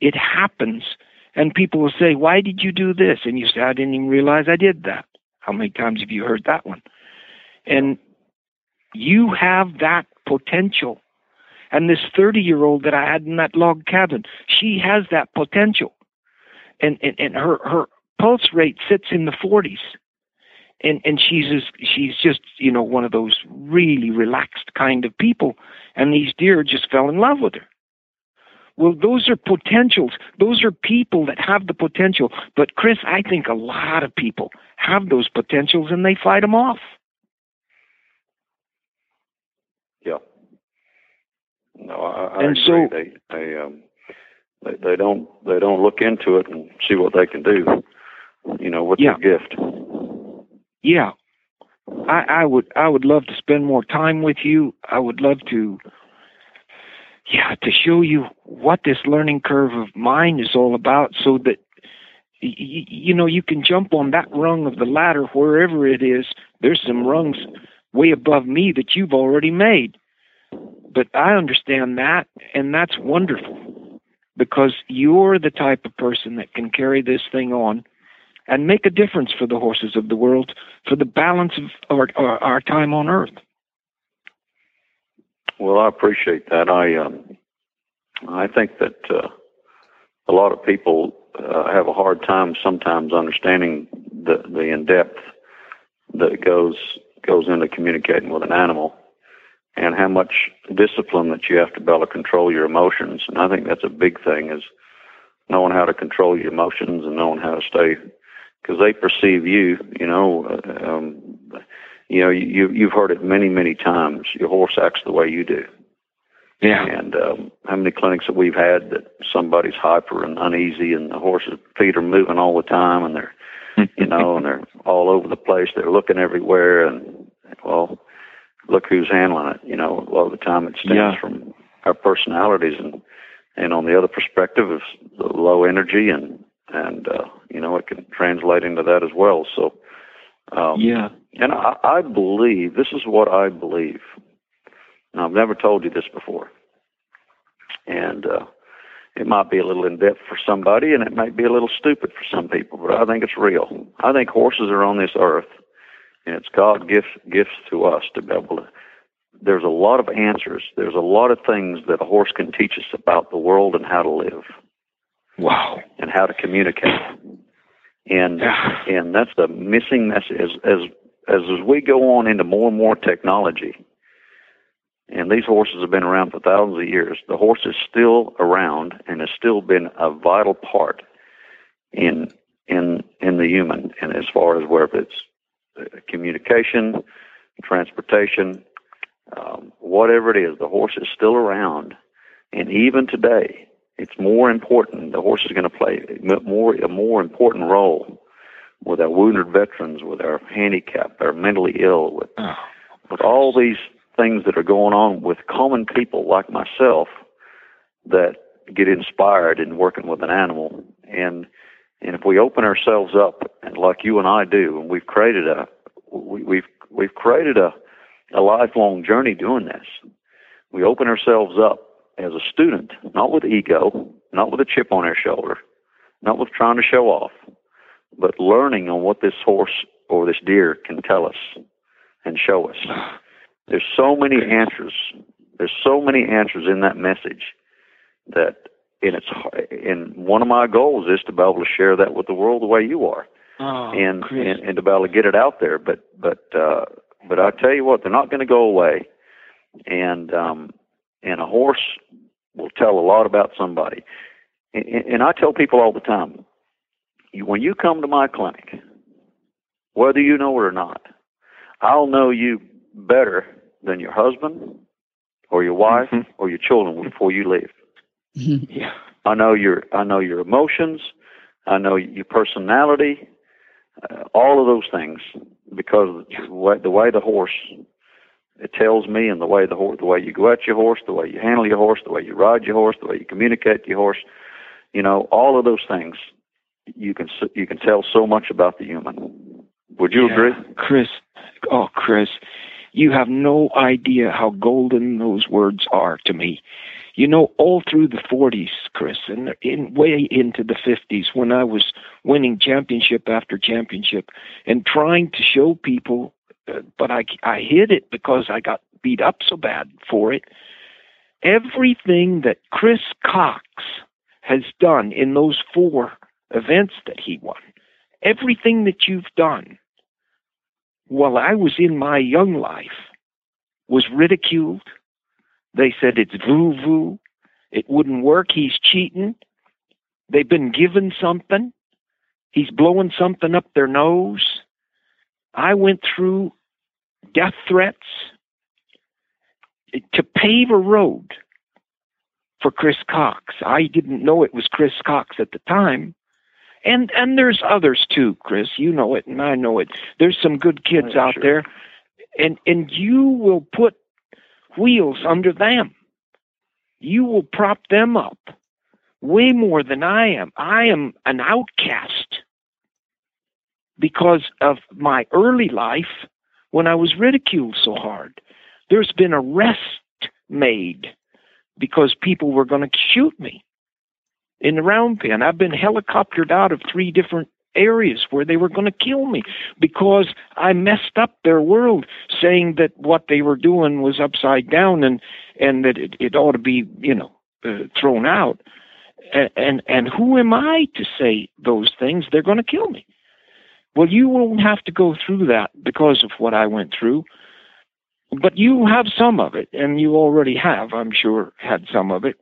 Speaker 6: It happens. And people will say, Why did you do this? And you say, I didn't even realize I did that. How many times have you heard that one? And you have that potential. And this 30 year old that I had in that log cabin, she has that potential. And, and, and her, her pulse rate sits in the 40s and and she's just, she's just you know one of those really relaxed kind of people and these deer just fell in love with her well those are potentials. Those are people that have the potential. But chris i think a lot of people have those potentials and they fight them off.
Speaker 5: Yeah. No i, I
Speaker 6: and
Speaker 5: agree.
Speaker 6: so
Speaker 5: they they um they, they don't they don't look into it and see what they can do. You know with
Speaker 6: yeah.
Speaker 5: their gift?
Speaker 6: Yeah, I, I would I would love to spend more time with you. I would love to yeah, to show you what this learning curve of mine is all about so that you know you can jump on that rung of the ladder wherever it is. There's some rungs way above me that you've already made. But I understand that and that's wonderful because you're the type of person that can carry this thing on and make a difference for the horses of the world for the balance of our, our, our time on earth.
Speaker 5: Well, I appreciate that. I um, I think that uh, a lot of people uh, have a hard time sometimes understanding the the in depth that goes goes into communicating with an animal, and how much discipline that you have to be able to control your emotions. And I think that's a big thing is knowing how to control your emotions and knowing how to stay because they perceive you. You know, uh, um, you know, you you've heard it many many times. Your horse acts the way you do.
Speaker 6: Yeah.
Speaker 5: And um, how many clinics that we've had that somebody's hyper and uneasy, and the horse's feet are moving all the time, and they're, you know, and they're all over the place. They're looking everywhere, and well, look who's handling it. You know, a lot of the time it stems
Speaker 6: Yeah.
Speaker 5: from our personalities, and and on the other perspective is the low energy and and uh, you know, it can translate into that as well. So, um,
Speaker 6: yeah.
Speaker 5: And I, I believe this is what I believe. Now, I've never told you this before, and uh, it might be a little in depth for somebody, and it might be a little stupid for some people, but I think it's real. I think horses are on this earth, and it's God gifts gifts to us to be able to. There's a lot of answers. There's a lot of things that a horse can teach us about the world and how to live.
Speaker 6: Wow.
Speaker 5: And how to communicate. And yeah. and that's the missing message as as as as we go on into more and more technology and these horses have been around for thousands of years. The horse is still around and has still been a vital part in in in the human, and as far as where it's uh, communication, transportation, um, whatever it is, the horse is still around, and even today, it's more important. The horse is going to play more a more important role with our wounded veterans, with our handicapped, our mentally ill, with oh, with all these things that are going on with common people like myself that get inspired in working with an animal and and if we open ourselves up and like you and I do and we've created a we, we've we've created a a lifelong journey doing this we open ourselves up as a student not with ego not with a chip on their shoulder not with trying to show off but learning on what this horse or this deer can tell us and show us there's so many answers. There's so many answers in that message that and it's and one of my goals is to be able to share that with the world the way you are,
Speaker 6: oh,
Speaker 5: and, and and to be able to get it out there. But but uh, but I tell you what, they're not going to go away, and um, and a horse will tell a lot about somebody. And, and I tell people all the time, when you come to my clinic, whether you know it or not, I'll know you better than your husband or your wife mm-hmm. or your children before you leave.
Speaker 6: Mm-hmm. Yeah.
Speaker 5: I know your I know your emotions, I know your personality, uh, all of those things because the way, the way the horse it tells me and the way the horse the way you go at your horse, the way you handle your horse, the way you ride your horse, the way you communicate to your horse, you know, all of those things you can you can tell so much about the human. Would you
Speaker 6: yeah.
Speaker 5: agree?
Speaker 6: Chris, oh Chris, you have no idea how golden those words are to me. You know, all through the 40s, Chris, and in way into the 50s, when I was winning championship after championship and trying to show people, but I, I hid it because I got beat up so bad for it. Everything that Chris Cox has done in those four events that he won, everything that you've done while I was in my young life, was ridiculed. They said it's voo voo. It wouldn't work. He's cheating. They've been given something. He's blowing something up their nose. I went through death threats to pave a road for Chris Cox. I didn't know it was Chris Cox at the time, and and there's others too, Chris. You know it, and I know it. There's some good kids oh, out sure. there, and and you will put wheels under them. You will prop them up way more than I am. I am an outcast because of my early life when I was ridiculed so hard. There's been arrest made because people were going to shoot me in the round pen. I've been helicoptered out of three different areas where they were going to kill me because I messed up their world, saying that what they were doing was upside down and and that it, it ought to be, you know, uh, thrown out. And, and and who am I to say those things? They're going to kill me. Well, you won't have to go through that because of what I went through. But you have some of it, and you already have, I'm sure, had some of it.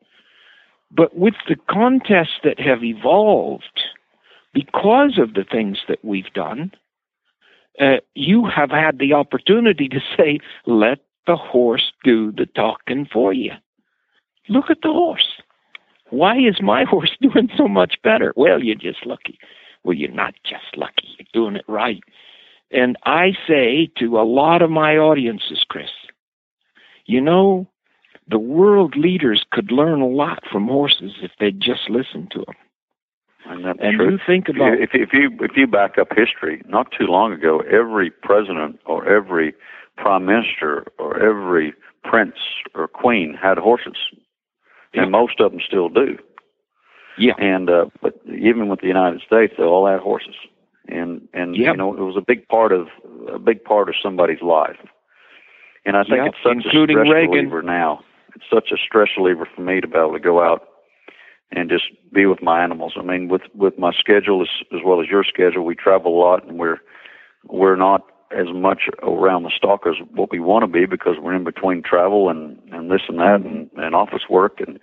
Speaker 6: But with the contests that have evolved because of the things that we've done, uh, you have had the opportunity to say, let the horse do the talking for you. Look at the horse. Why is my horse doing so much better? Well, you're just lucky. Well, you're not just lucky. You're doing it right. And I say to a lot of my audiences, Chris, you know, the world leaders could learn a lot from horses if they'd just listen to them.
Speaker 5: And, that's
Speaker 6: and
Speaker 5: true.
Speaker 6: you think about
Speaker 5: if, if you if you back up history, not too long ago, every president or every prime minister or every prince or queen had horses,
Speaker 6: Yeah.
Speaker 5: and most of them still do.
Speaker 6: Yeah,
Speaker 5: And uh, but even with the United States, they all had horses, and and
Speaker 6: Yep.
Speaker 5: you know it was a big part of a big part of somebody's life. And I think
Speaker 6: Yep,
Speaker 5: it's such
Speaker 6: including
Speaker 5: a stress
Speaker 6: Reagan.
Speaker 5: reliever now. It's such a stress reliever for me to be able to go out and just be with my animals. I mean, with with my schedule as as well as your schedule, we travel a lot, and we're we're not as much around the stock as what we want to be because we're in between travel and and this and that and, and office work and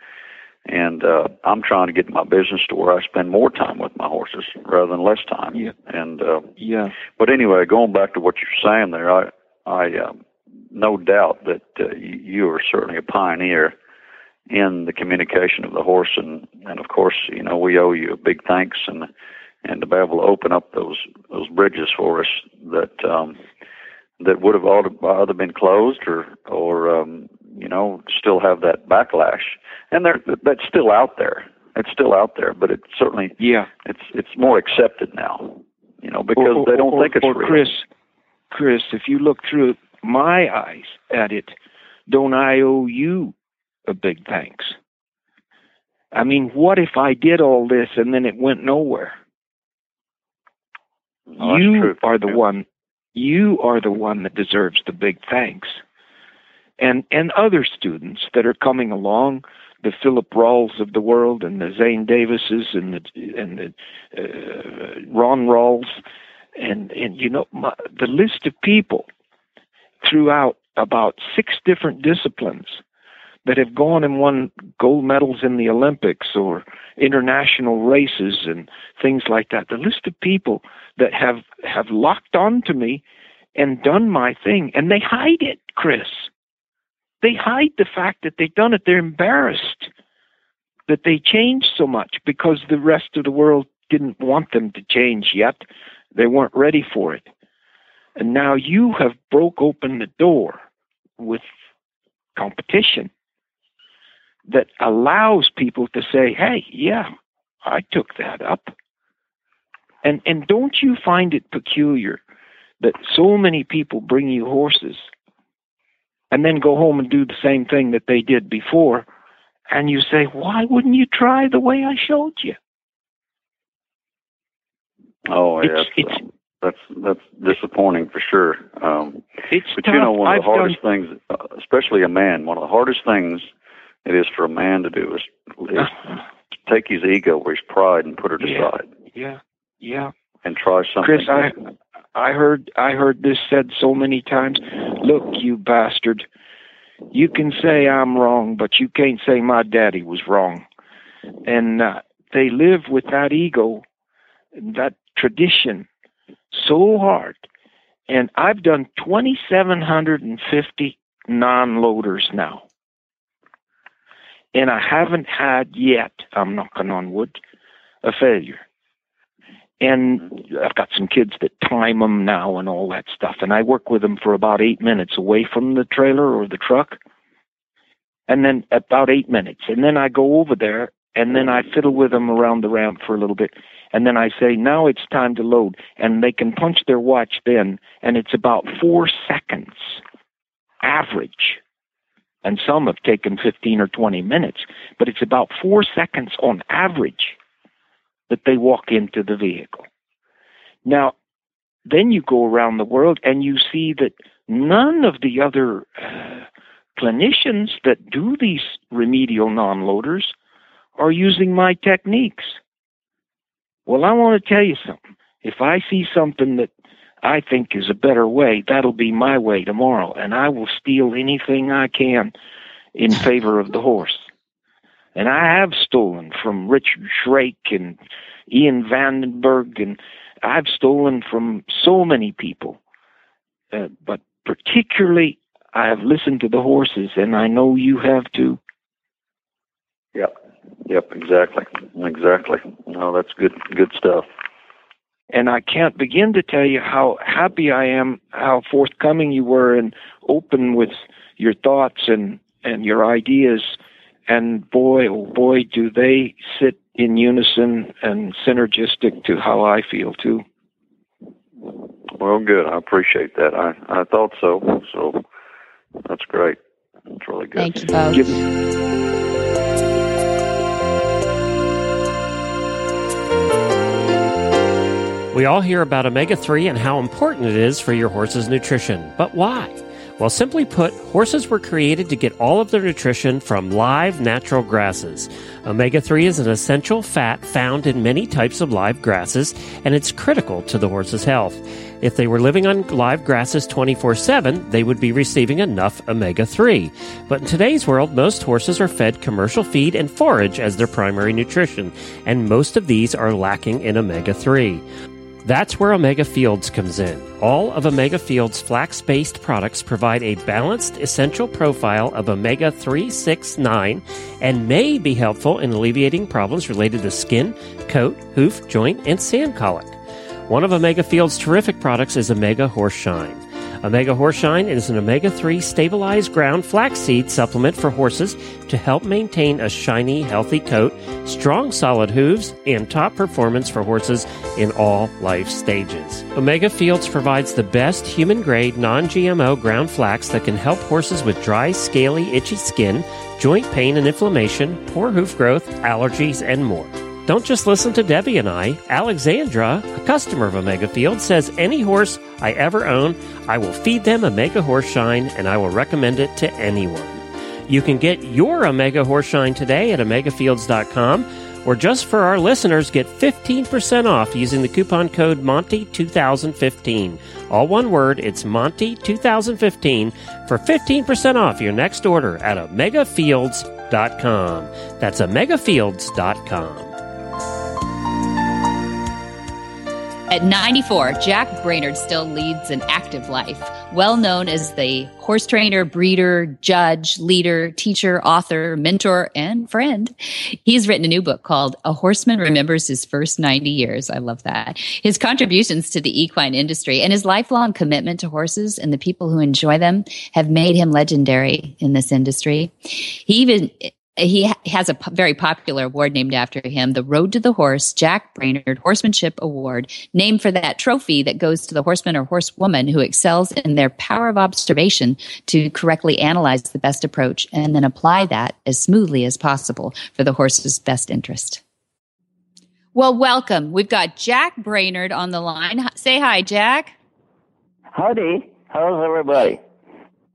Speaker 5: and uh, I'm trying to get my business to where I spend more time with my horses rather than less time.
Speaker 6: Yeah.
Speaker 5: And uh,
Speaker 6: yeah,
Speaker 5: but anyway, going back to what you're saying there, I I um, no doubt that uh, you, are certainly a pioneer in the communication of the horse, and and of course, you know, we owe you a big thanks and and to be able to open up those those bridges for us that um, that would have ought- either been closed or or um, you know still have that backlash, and there that's still out there. It's still out there, but it certainly
Speaker 6: yeah.
Speaker 5: it's it's more accepted now. You know, because
Speaker 6: or,
Speaker 5: they don't
Speaker 6: or,
Speaker 5: think it's
Speaker 6: or
Speaker 5: real.
Speaker 6: Chris, Chris, if you look through my eyes at it, don't I owe you a big thanks? I mean, what if I did all this and then it went nowhere?
Speaker 5: Oh,
Speaker 6: you
Speaker 5: true.
Speaker 6: are the one. You are the one that deserves the big thanks, and and other students that are coming along, the Philip Rawls of the world, and the Zane Davises, and the and the uh, Ron Rawls, and and you know my, the list of people throughout about six different disciplines that have gone and won gold medals in the Olympics or international races and things like that. The list of people that have have locked on to me and done my thing, and they hide it, Chris. They hide the fact that they've done it. They're embarrassed that they changed so much because the rest of the world didn't want them to change yet. They weren't ready for it. And now you have broke open the door with competition that allows people to say, "Hey, yeah, I took that up." And and don't you find it peculiar that so many people bring you horses and then go home and do the same thing that they did before and you say, "Why wouldn't you try the way I showed you?"
Speaker 5: Oh,
Speaker 6: It's-
Speaker 5: yes.
Speaker 6: it's-
Speaker 5: um, that's that's disappointing for sure. Um,
Speaker 6: It's
Speaker 5: but
Speaker 6: tough.
Speaker 5: you know, one of
Speaker 6: I've
Speaker 5: the hardest things, uh, especially a man, one of the hardest things it is for a man to do is, is take his ego or his pride and put it
Speaker 6: Yeah.
Speaker 5: aside
Speaker 6: Yeah. Yeah.
Speaker 5: and try something.
Speaker 6: Chris, I I heard I heard this said so many times. Look, you bastard. You can say I'm wrong, but you can't say my daddy was wrong. And uh, they live with that ego, that tradition, so hard. And I've done 2,750 non-loaders now, and I haven't had yet. I'm knocking on wood, a failure and I've got some kids that time them now and all that stuff. And I work with them for about eight minutes away from the trailer or the truck, and then about eight minutes, and then I go over there and then I fiddle with them around the ramp for a little bit, and then I say now it's time to load, and they can punch their watch then, and it's about four seconds average. And some have taken 15 or 20 minutes, but it's about four seconds on average that they walk into the vehicle. Now, then you go around the world and you see that none of the other uh, clinicians that do these remedial non loaders are using my techniques. Well, I want to tell you something. If I see something that I think is a better way, that'll be my way tomorrow, and I will steal anything I can in favor of the horse. And I have stolen from Richard Shrake and Ian Vandenberg, and I've stolen from so many people. Uh, but particularly, I have listened to the horses, and I know you have too.
Speaker 5: Yep. Yep. Exactly. Exactly. No, that's good. Good stuff.
Speaker 6: And I can't begin to tell you how happy I am, how forthcoming you were, and open with your thoughts and and your ideas. And boy, oh boy, do they sit in unison and synergistic to how I feel too.
Speaker 5: Well, good. I appreciate that. I I thought so. So that's great. That's really good.
Speaker 2: Thank you both.
Speaker 6: Give-
Speaker 1: We all hear about omega 3 and how important it is for your horse's nutrition. But why? Well, simply put, horses were created to get all of their nutrition from live natural grasses. Omega 3 is an essential fat found in many types of live grasses, and it's critical to the horse's health. If they were living on live grasses 24 7, they would be receiving enough omega 3. But in today's world, most horses are fed commercial feed and forage as their primary nutrition, and most of these are lacking in omega 3. That's where Omega Fields comes in. All of Omega Fields flax based products provide a balanced, essential profile of omega 3, 6, 9, and may be helpful in alleviating problems related to skin, coat, hoof, joint, and sand colic. One of Omega Fields' terrific products is Omega Horseshine. Omega Horseshine is an omega 3 stabilized ground flaxseed supplement for horses to help maintain a shiny, healthy coat, strong, solid hooves, and top performance for horses in all life stages. Omega Fields provides the best human grade, non GMO ground flax that can help horses with dry, scaly, itchy skin, joint pain and inflammation, poor hoof growth, allergies, and more. Don't just listen to Debbie and I. Alexandra, a customer of Omega Field, says any horse I ever own, I will feed them Omega Horseshine and I will recommend it to anyone. You can get your Omega Horseshine today at omegafields.com or just for our listeners, get 15% off using the coupon code Monty2015. All one word, it's Monty2015 for 15% off your next order at omegafields.com. That's omegafields.com.
Speaker 2: At 94, Jack Brainard still leads an active life. Well known as the horse trainer, breeder, judge, leader, teacher, author, mentor, and friend. He's written a new book called A Horseman Remembers His First 90 Years. I love that. His contributions to the equine industry and his lifelong commitment to horses and the people who enjoy them have made him legendary in this industry. He even he has a p- very popular award named after him, the Road to the Horse Jack Brainard Horsemanship Award, named for that trophy that goes to the horseman or horsewoman who excels in their power of observation to correctly analyze the best approach and then apply that as smoothly as possible for the horse's best interest. Well, welcome. We've got Jack Brainard on the line. Say hi, Jack.
Speaker 7: Howdy. How's everybody?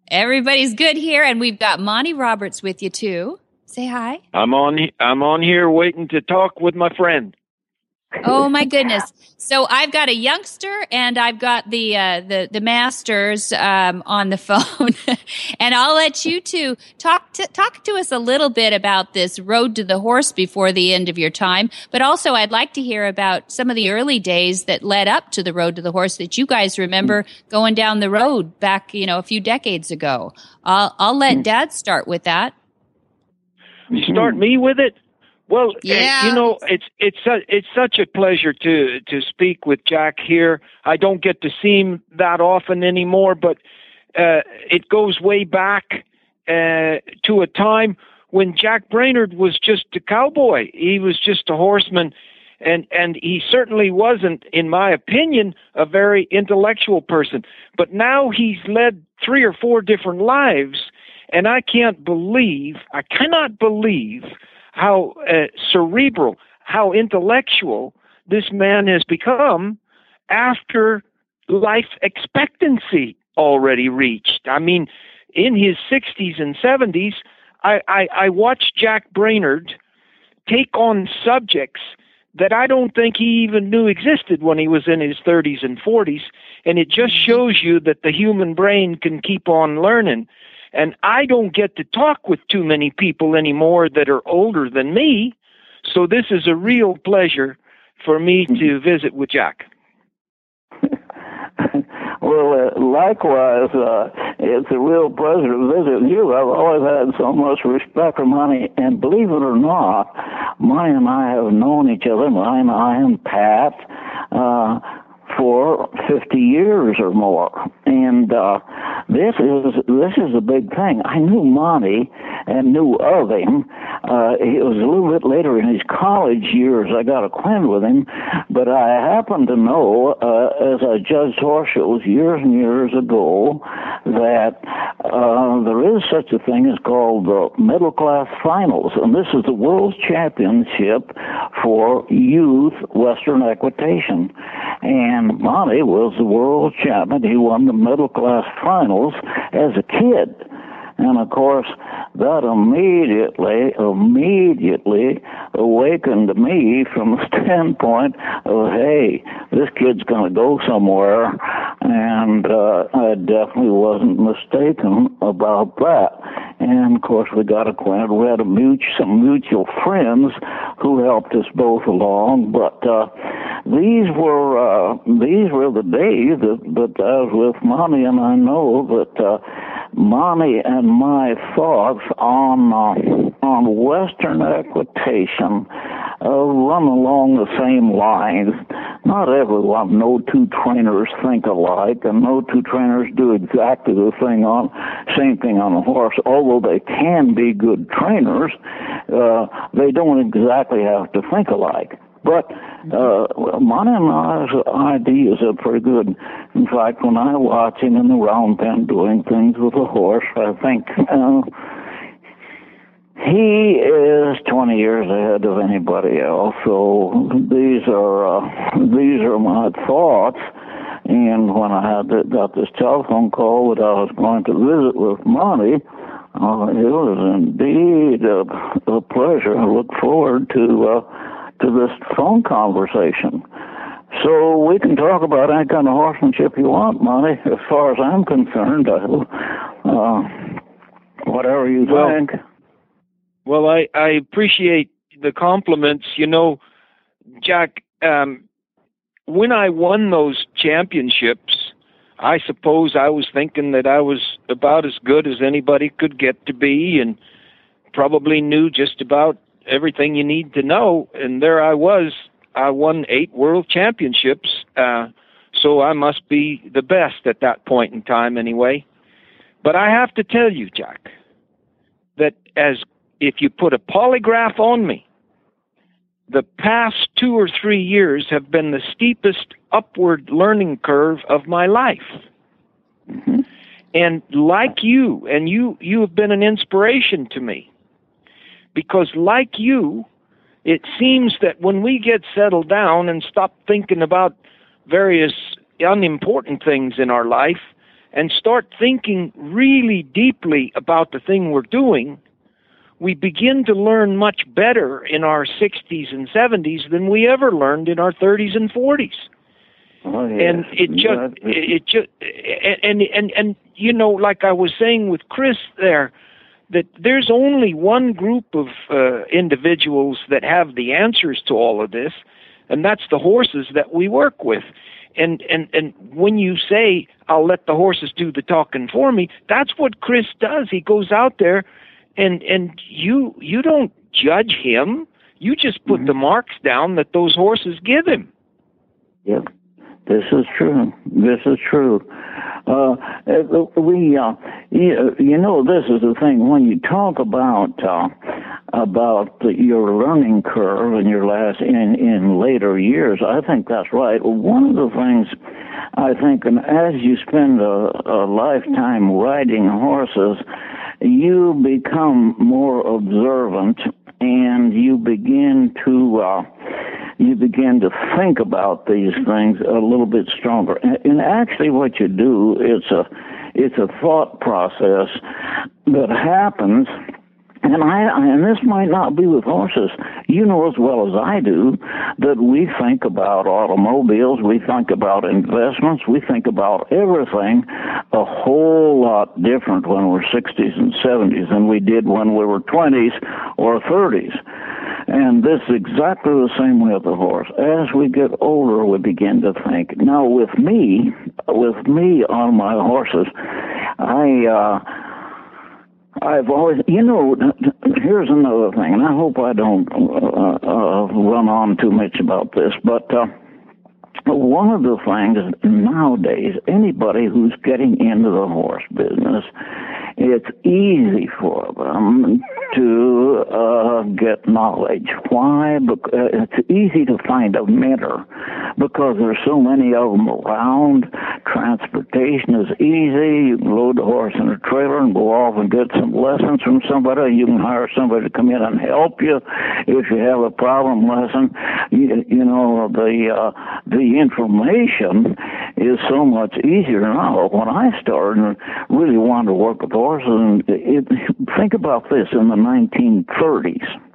Speaker 2: Everybody's good here, and we've got Monty Roberts with you too. Say hi.
Speaker 6: I'm on. I'm on here waiting to talk with my friend.
Speaker 2: Oh my goodness! So I've got a youngster and I've got the uh, the the masters um, on the phone, and I'll let you two talk to talk to us a little bit about this road to the horse before the end of your time. But also, I'd like to hear about some of the early days that led up to the road to the horse that you guys remember going down the road back, you know, a few decades ago. I'll I'll let Dad start with that.
Speaker 6: You start me with it. Well, uh,
Speaker 2: Yeah.
Speaker 6: you know, it's it's su- it's such a pleasure to to speak with Jack here. I don't get to see him that often anymore, but uh, it goes way back uh, to a time when Jack Brainard was just a cowboy. He was just a horseman, and and he certainly wasn't, in my opinion, a very intellectual person. But now he's led three or four different lives, and I can't believe, I cannot believe how uh, cerebral, how intellectual this man has become after life expectancy already reached. I mean, in his 60s and 70s, I, I, I watched Jack Brainard take on subjects that I don't think he even knew existed when he was in his 30s and 40s. And it just shows you that the human brain can keep on learning. And I don't get to talk with too many people anymore that are older than me. So this is a real pleasure for me to visit with Jack.
Speaker 7: Well, uh, likewise, uh, it's a real pleasure to visit you. I've always had so much respect for Monty, and believe it or not, Monty and I have known each other, Monty and I and Pat, uh, for 50 years or more. And uh, this is this is a big thing. I knew Monty and knew of him. Uh, it was a little bit later in his college years I got acquainted with him, but I happen to know, uh, as I judged horse shows years and years ago, that uh, there is such a thing as called the middle class finals, and this is the world championship for youth Western equitation. And Monty was the world champion. He won the middle class finals as a kid. And of course, that immediately, immediately awakened me from the standpoint of, hey, this kid's going to go somewhere. And uh, I definitely wasn't mistaken about that. And of course, we got acquainted. We had a mutual, some mutual friends who helped us both along. But uh, these were uh, these were the days that, that I was with Monty, and I know that. Uh, Monty and my thoughts on uh, on Western equitation uh, run along the same lines. Not everyone, no two trainers think alike, and no two trainers do exactly the thing on same thing on a horse. Although they can be good trainers, uh, they don't exactly have to think alike. But uh, and I's ideas are pretty good. In fact, when I watch him in the round pen doing things with a horse, I think uh, he is 20 years ahead of anybody else. So these are uh, these are my thoughts. And when I had the, got this telephone call that I was going to visit with Monty, uh, it was indeed a, a pleasure. I look forward to. Uh, to this phone conversation. So we can talk about any kind of horsemanship you want, Monty. As far as I'm concerned, uh, whatever you
Speaker 6: well,
Speaker 7: think.
Speaker 6: Well, I I appreciate the compliments. You know, Jack, um, when I won those championships, I suppose I was thinking that I was about as good as anybody could get to be, and probably knew just about everything you need to know. And there I was. I won eight world championships. Uh, so I must be the best at that point in time, anyway. But I have to tell you, Jack, that as if you put a polygraph on me, the past two or three years have been the steepest upward learning curve of my life. Mm-hmm. And like you, and you, you have been an inspiration to me because, like you, it seems that when we get settled down and stop thinking about various unimportant things in our life and start thinking really deeply about the thing we're doing, we begin to learn much better in our 60s and 70s than we ever learned in our 30s and 40s.
Speaker 7: Oh, yeah.
Speaker 6: And it just, it just, and, and, and, you know, like I was saying with Chris there, that there's only one group of uh, individuals that have the answers to all of this, and that's the horses that we work with. And and and when you say I'll let the horses do the talking for me, that's what Chris does. He goes out there, and and you you don't judge him. You just put mm-hmm. the marks down that those horses give him.
Speaker 7: Yep, this is true. This is true. Uh, we, uh, you, you know, this is the thing when you talk about uh, about your learning curve in your last in in later years. I think that's right. One of the things I think, and as you spend a, a lifetime riding horses, you become more observant and you begin to uh, you begin to think about these mm-hmm. things a little bit stronger. And actually, what you do it's a it's a thought process that happens. And I, and this might not be with horses. You know as well as I do that we think about automobiles, we think about investments, we think about everything a whole lot different when we're 60s and 70s than we did when we were 20s or 30s. And this is exactly the same way with the horse. As we get older, we begin to think. Now, with me, with me on my horses, I, uh, I've always, you know, here's another thing, and I hope I don't uh, uh, run on too much about this, but uh, But one of the things nowadays, anybody who's getting into the horse business, it's easy for them to uh, get knowledge. Why? Because uh, it's easy to find a mentor because there's so many of them around. Transportation is easy. You can load the horse in a trailer and go off and get some lessons from somebody. You can hire somebody to come in and help you if you have a problem lesson. You, you know the uh, the information is so much easier now. When I started and really wanted to work with horses, and it, think about this in the 1930s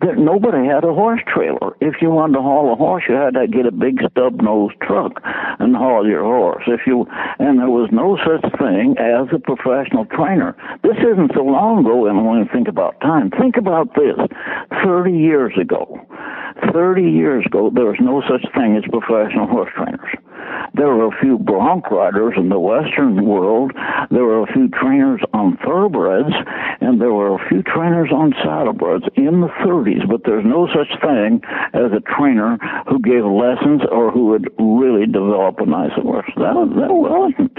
Speaker 7: that nobody had a horse trailer. If you wanted to haul a horse, you had to get a big stub nosed truck and haul your horse. If you and there was no such thing as a professional trainer. This isn't so long ago, and when you think about time, think about this: thirty years ago. 30 years ago, there was no such thing as professional horse trainers. There were a few bronc riders in the Western world. There were a few trainers on thoroughbreds, and there were a few trainers on saddlebreds in the 30s. But there's no such thing as a trainer who gave lessons or who would really develop a nice horse. That, that wasn't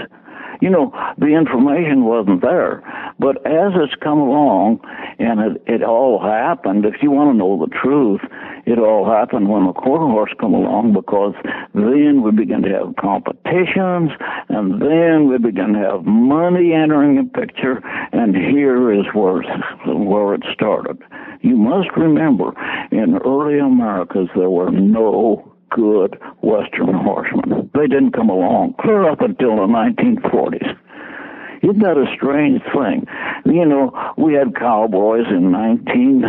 Speaker 7: you know, the information wasn't there. But as it's come along, and it, it all happened, if you want to know the truth, it all happened when the quarter horse come along because then we began to have competitions, and then we began to have money entering the picture, and here is where, where it started. You must remember, in early Americas, there were no good Western horsemen. They didn't come along clear up until the 1940s. Isn't that a strange thing? You know, we had cowboys in 19,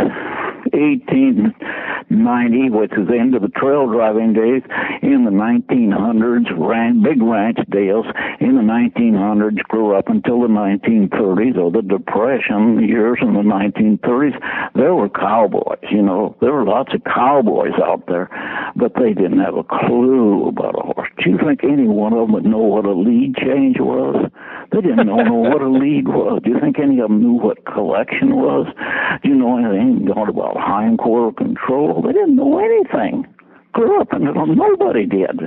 Speaker 7: 1890, which is the end of the trail driving days, in the 1900s, ran big ranch deals in the 1900s, grew up until the 1930s, or the Depression years in the 1930s. There were cowboys, you know, there were lots of cowboys out there, but they didn't have a clue about a horse. Do you think any one of them would know what a lead change was? They didn't know, know what a lead was. Do you think any of them knew what collection was? Do you know anything about hindquarter control? They didn't know anything. Grew up and nobody did.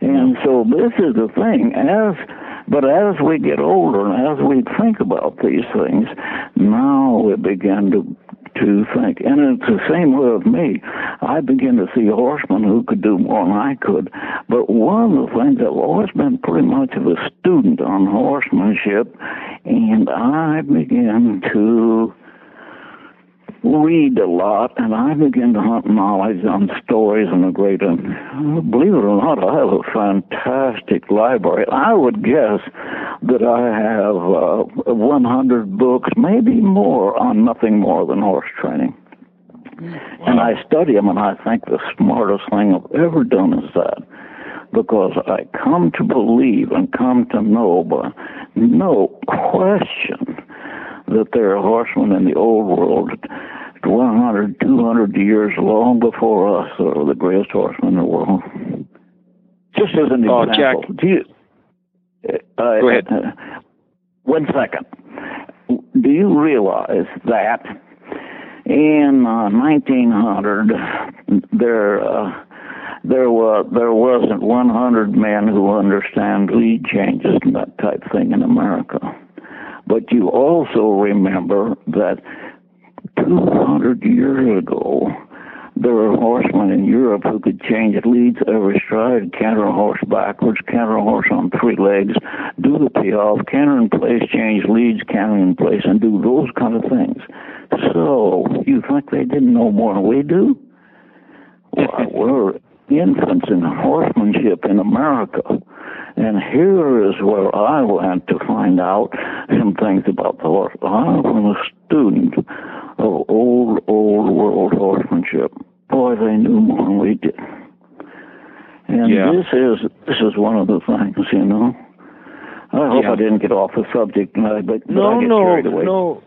Speaker 7: And so this is the thing. As but as we get older and as we think about these things, now we begin to to think. And it's the same way with me. I begin to see horsemen who could do more than I could. But one of the things I've always been pretty much of a student on horsemanship, and I begin to read a lot, and I begin to hunt knowledge on stories and the great. And believe it or not, I have a fantastic library. I would guess that I have uh, 100 books, maybe more, on nothing more than horse training. Wow. And I study them, and I think the smartest thing I've ever done is that. Because I come to believe and come to know, by no question, that there are horsemen in the old world 100, 200 years long before us are the greatest horsemen in the world. Just as an oh, example.
Speaker 6: Jack. Do you, uh, Go ahead. Uh,
Speaker 7: one second. Do you realize that in uh, 1900 there uh, there was there wasn't 100 men who understand lead changes and that type thing in America. But you also remember that 200 years ago, there were horsemen in Europe who could change leads every stride, canter a horse backwards, canter a horse on three legs, do the piaffe, canter in place, change leads, canter in place, and do those kind of things. So, you think they didn't know more than we do? Well, we're infants in horsemanship in America. And here is where I went to find out some things about the horse. I was a student of old, old world horsemanship. Boy, they knew more than we did. And yeah. this is this is one of the things, you know. I hope yeah. I didn't get off the subject, but, but
Speaker 6: no,
Speaker 7: no,
Speaker 6: no,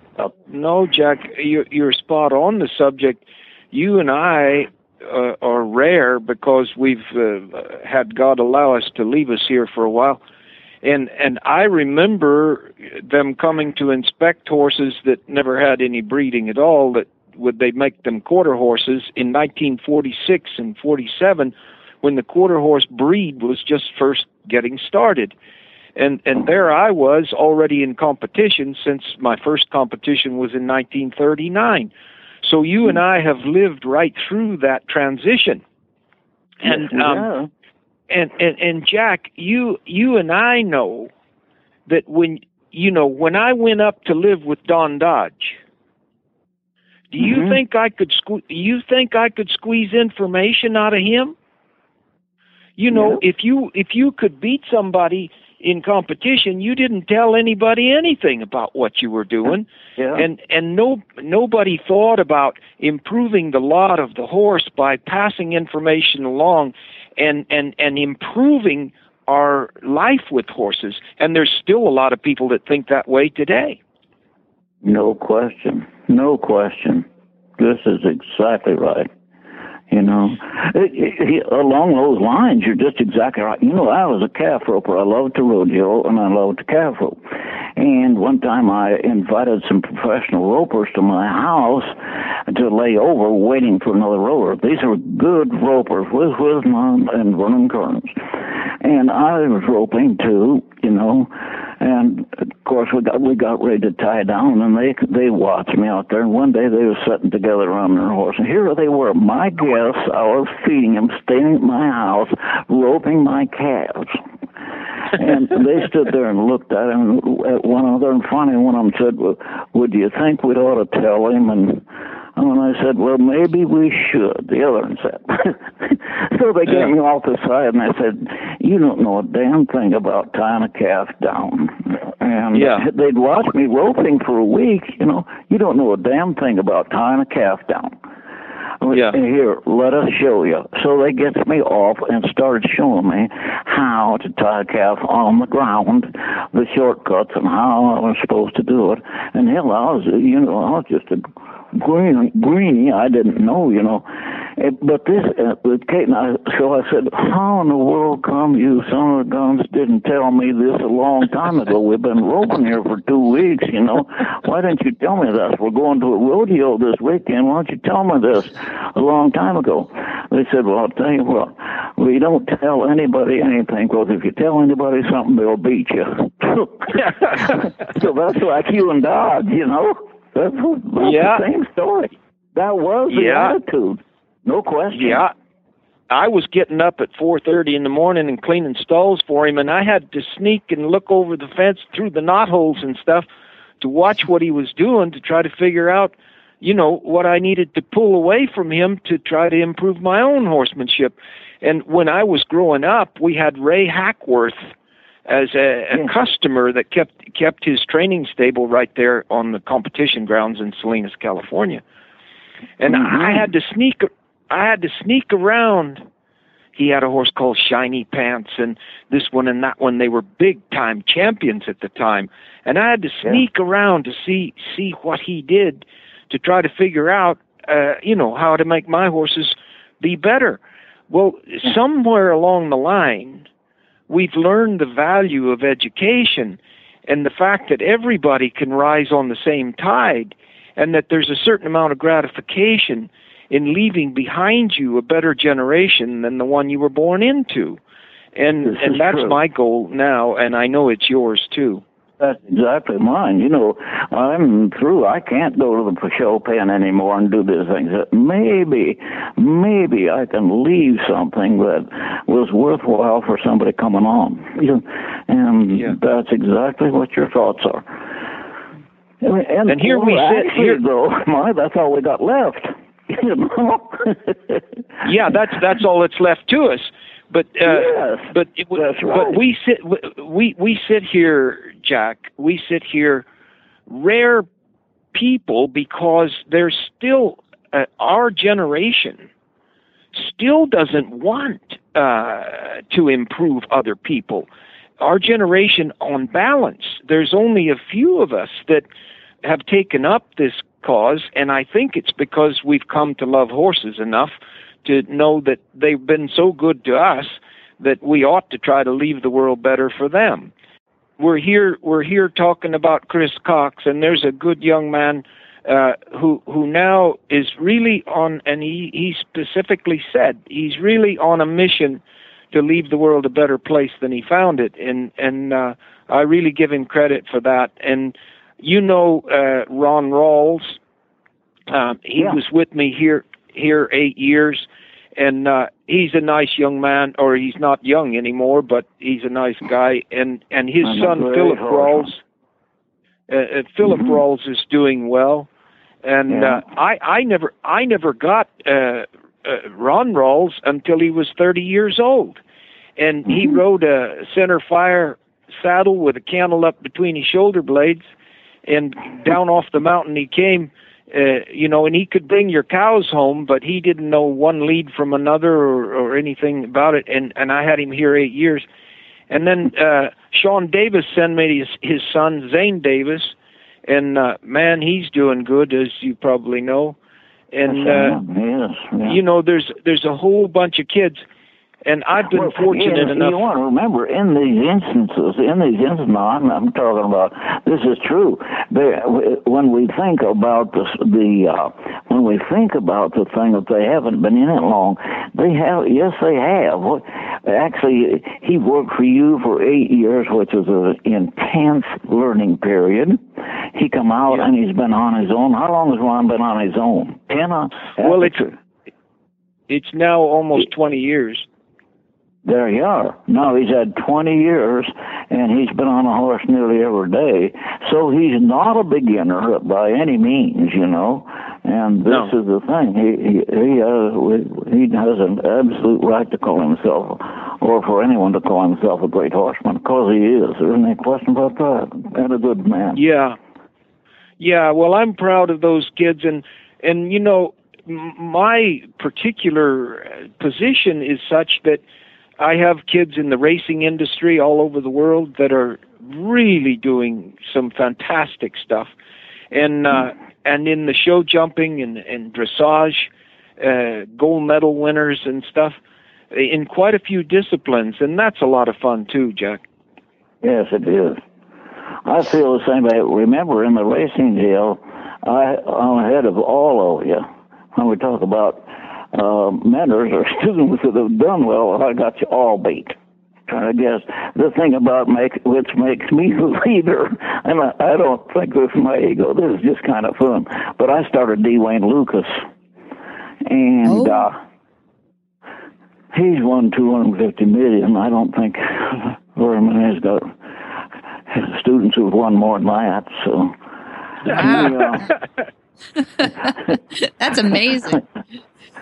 Speaker 6: no, Jack, you're, you're spot on the subject. You and I uh, are rare because we've uh, had God allow us to leave us here for a while. And and I remember them coming to inspect horses that never had any breeding at all. That would they make them quarter horses in 1946 and 47 when the quarter horse breed was just first getting started. And and there I was already in competition since my first competition was in 1939. So you and I have lived right through that transition. And um, and, and and Jack, you you and I know that when you know when I went up to live with Don Dodge, do you mm-hmm. think I could sque- you think I could squeeze information out of him? You know, yeah. if you if you could beat somebody in competition, you didn't tell anybody anything about what you were doing,
Speaker 7: yeah.
Speaker 6: and and no nobody thought about improving the lot of the horse by passing information along, and and and improving our life with horses. And there's still a lot of people that think that way today.
Speaker 7: No question. No question. This is exactly right. You know, it, it, along those lines, you're just exactly right. You know, I was a calf roper. I loved to rodeo and I loved to calf rope. And one time I invited some professional ropers to my house to lay over waiting for another roper. These are good ropers, Wiz Wisman and Vernon Kearns. And I was roping too, you know, and of course, we got we got ready to tie down, and they they watched me out there. And one day they were sitting together around their horse, and here they were, my guests. I was feeding them, staying at my house, roping my calves. and they stood there and looked at him at one another. And finally, one of them said, well, "Would you think we'd ought to tell him?" And and I said, well, maybe we should. The other one said. so they yeah. me off the side, and I said, you don't know a damn thing about tying a calf down. And
Speaker 6: yeah.
Speaker 7: they'd watch me roping for a week. You know, you don't know a damn thing about tying a calf down.
Speaker 6: Yeah.
Speaker 7: Here, let us show you. So they gets me off and started showing me how to tie a calf on the ground, the shortcuts, and how I was supposed to do it. And hell, I was, you know, I was just a green, greeny. I didn't know, you know. But this, uh, with Kate and I, so I said, how in the world come you son of guns didn't tell me this a long time ago? We've been roping here for two weeks, you know. Why didn't you tell me this? We're going to a rodeo this weekend. Why don't you tell me this a long time ago? They said, well, I'll tell you what, we don't tell anybody anything because if you tell anybody something, they'll beat you. so that's like you and Dodge, you know. That's, yeah. the same story. That was the yeah. attitude. No question.
Speaker 6: Yeah. I was getting up at 4:30 in the morning and cleaning stalls for him and I had to sneak and look over the fence through the knot holes and stuff to watch what he was doing to try to figure out you know what I needed to pull away from him to try to improve my own horsemanship. And when I was growing up, we had Ray Hackworth as a, a yeah. customer that kept kept his training stable right there on the competition grounds in Salinas, California. And mm-hmm. I had to sneak I had to sneak around. He had a horse called Shiny Pants and this one and that one they were big time champions at the time. And I had to sneak yeah. around to see see what he did to try to figure out uh, you know, how to make my horses be better. Well, yeah. somewhere along the line, we've learned the value of education and the fact that everybody can rise on the same tide and that there's a certain amount of gratification in leaving behind you a better generation than the one you were born into. And and that's
Speaker 7: true.
Speaker 6: my goal now and I know it's yours too.
Speaker 7: That's exactly mine. You know, I'm through. I can't go to the show pen anymore and do these things. Maybe, maybe I can leave something that was worthwhile for somebody coming on. You know, And yeah. that's exactly what your thoughts are. And,
Speaker 6: and here we sit.
Speaker 7: Actually, here, though, my, that's all we got left. You know?
Speaker 6: yeah, that's that's all that's left to us. But uh,
Speaker 7: yes,
Speaker 6: but
Speaker 7: it, that's right.
Speaker 6: but we sit we we sit here, Jack. We sit here, rare people, because there's still uh, our generation still doesn't want uh, to improve other people. Our generation, on balance, there's only a few of us that have taken up this cause, and I think it's because we've come to love horses enough to know that they've been so good to us that we ought to try to leave the world better for them. We're here we're here talking about Chris Cox and there's a good young man uh, who who now is really on, and he he specifically said he's really on a mission to leave the world a better place than he found it, and and uh, I really give him credit for that. And you know, uh, Ron Rawls, um, he
Speaker 7: Yeah.
Speaker 6: was with me here here eight years, and uh, he's a nice young man, or he's not young anymore, but he's a nice guy. And and his
Speaker 7: a
Speaker 6: son Philip. Rawls, uh, uh, Philip
Speaker 7: Mhm.
Speaker 6: Rawls is doing well, and
Speaker 7: Yeah.
Speaker 6: uh, I I never I never got uh, uh, Ron Rawls until he was thirty years old, and he
Speaker 7: Mhm.
Speaker 6: rode a center fire saddle with a candle up between his shoulder blades, and down off the mountain he came. Uh, you know, and he could bring your cows home, but he didn't know one lead from another or, or anything about it. And and I had him here eight years, and then uh, Sean Davis sent me his his son Zane Davis, and uh, man, he's doing good as you probably know. And uh,
Speaker 7: yes, yeah.
Speaker 6: you know, there's there's a whole bunch of kids, and I've been
Speaker 7: Well,
Speaker 6: fortunate
Speaker 7: you,
Speaker 6: enough.
Speaker 7: You want to remember, in these instances, in these instances, I'm, I'm talking about this is true. They, when we think about the the uh, when we think about the thing that they haven't been in it long, they have. Yes, they have. Actually, he worked for you for eight years, which is an intense learning period. He come out
Speaker 6: Yeah.
Speaker 7: and he's been on his own. How long has Ron been on his own? Ten. uh,
Speaker 6: Well, it's- It's now almost 20 years.
Speaker 7: There you are. Now he's had 20 years, and he's been on a horse nearly every day. So he's not a beginner by any means, you know. And this
Speaker 6: No.
Speaker 7: is the thing. He he he, uh, he has an absolute right to call himself, or for anyone to call himself a great horseman, because he is. There isn't any question about that. And a good man.
Speaker 6: Yeah, yeah. Well, I'm proud of those kids, and and you know, m- my particular uh, position is such that I have kids in the racing industry all over the world that are really doing some fantastic stuff, and uh, and in the show jumping and and dressage, uh, gold medal winners and stuff in quite a few disciplines, and that's a lot of fun too, Jack.
Speaker 7: Yes, it is. I feel the same way. Remember, in the racing deal, I, I'm ahead of all of you. When we talk about uh, mentors or students that have done well, I got you all beat. I guess the thing about make which makes me the leader, and I, I don't think this is my ego. This is just kind of fun. But I started D. Wayne Lukas, and
Speaker 3: Oh.
Speaker 7: uh, he's won 250 million. I don't think very many has got students who've won more than that. So, Wow,
Speaker 2: That's amazing.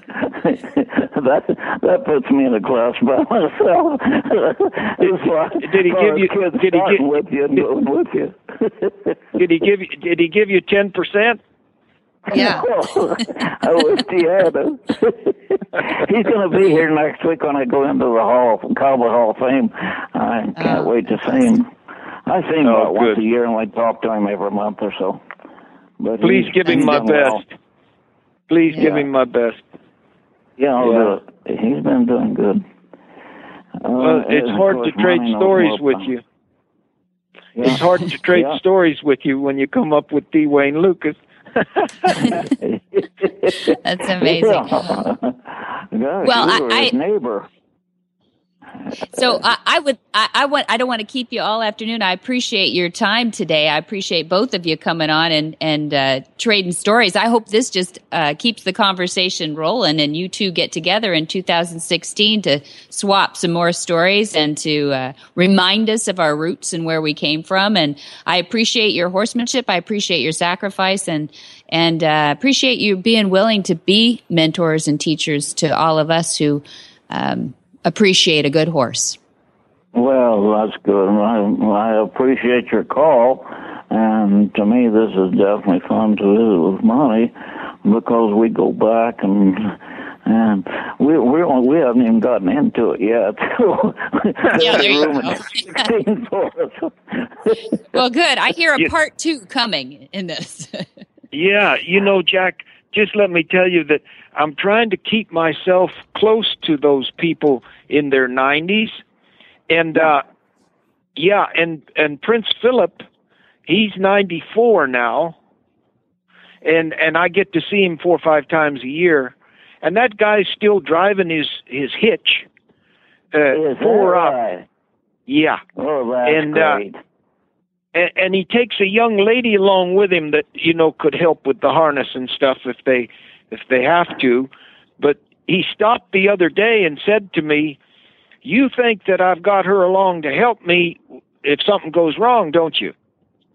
Speaker 7: that that puts me in a class by myself. It's like- oh,
Speaker 6: Did he give you- did he
Speaker 7: starting
Speaker 6: gi-
Speaker 7: with you and going with you?
Speaker 6: Did he give you? Did he give you ten percent?
Speaker 2: Yeah.
Speaker 7: I wish he had. He's going to be here next week when I go into the Hall, Cowboy Hall of Fame. I can't
Speaker 2: Oh,
Speaker 7: wait to see him. I see him
Speaker 6: Oh,
Speaker 7: about once a year, and I talk to him every month or so. But
Speaker 6: Please give him my
Speaker 7: done well.
Speaker 6: best. Please give him my best.
Speaker 7: Yeah, I'll do it. he's been doing good. Uh,
Speaker 6: Well, it's hard to trade stories with you.
Speaker 7: Yeah.
Speaker 6: It's hard to trade
Speaker 7: Yeah.
Speaker 6: stories with you when you come up with D. Wayne Lukas.
Speaker 2: That's amazing.
Speaker 7: Yeah. Gosh,
Speaker 2: Well, I- I-
Speaker 7: neighbor.
Speaker 2: So I, I would I, I want I don't want to keep you all afternoon. I appreciate your time today. I appreciate both of you coming on and and uh, trading stories. I hope this just uh, keeps the conversation rolling, and you two get together in 2016 to swap some more stories and to uh, remind us of our roots and where we came from. And I appreciate your horsemanship. I appreciate your sacrifice and and uh, appreciate you being willing to be mentors and teachers to all of us who. Um, appreciate a good horse.
Speaker 7: Well, that's good. I, I appreciate your call, and to me, this is definitely fun to visit with Monty because we go back and and we we we haven't even gotten into it yet.
Speaker 2: Yeah, there you go.
Speaker 7: at 16 for us.
Speaker 2: Well, good. I hear a part two coming in this.
Speaker 6: Yeah, you know, Jack, just let me tell you that I'm trying to keep myself close to those people in their 90s. And uh yeah, and and Prince Philip, he's 94 now. and and I get to see him four or five times a year, and that guy's still driving his his hitch.
Speaker 7: Uh,
Speaker 6: four
Speaker 7: right?
Speaker 6: Yeah.
Speaker 7: Oh, that's
Speaker 6: And, uh,
Speaker 7: great.
Speaker 6: And, and he takes a young lady along with him that you know could help with the harness and stuff if they if they have to. But he stopped the other day and said to me you think that I've got her along to help me if something goes wrong don't you?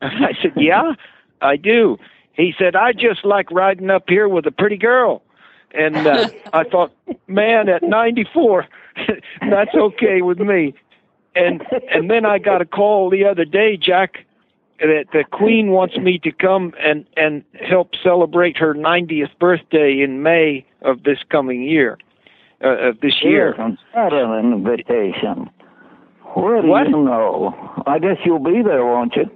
Speaker 6: I said yeah I do. He said I just like riding up here with a pretty girl. And uh, I thought man at 94 that's okay with me and and then I got a call the other day, Jack, that the Queen wants me to come and and help celebrate her 90th birthday in May of this coming year, uh, of this year.
Speaker 7: Here's another invitation. Where do
Speaker 6: What?
Speaker 7: you know? I guess you'll be there, won't you?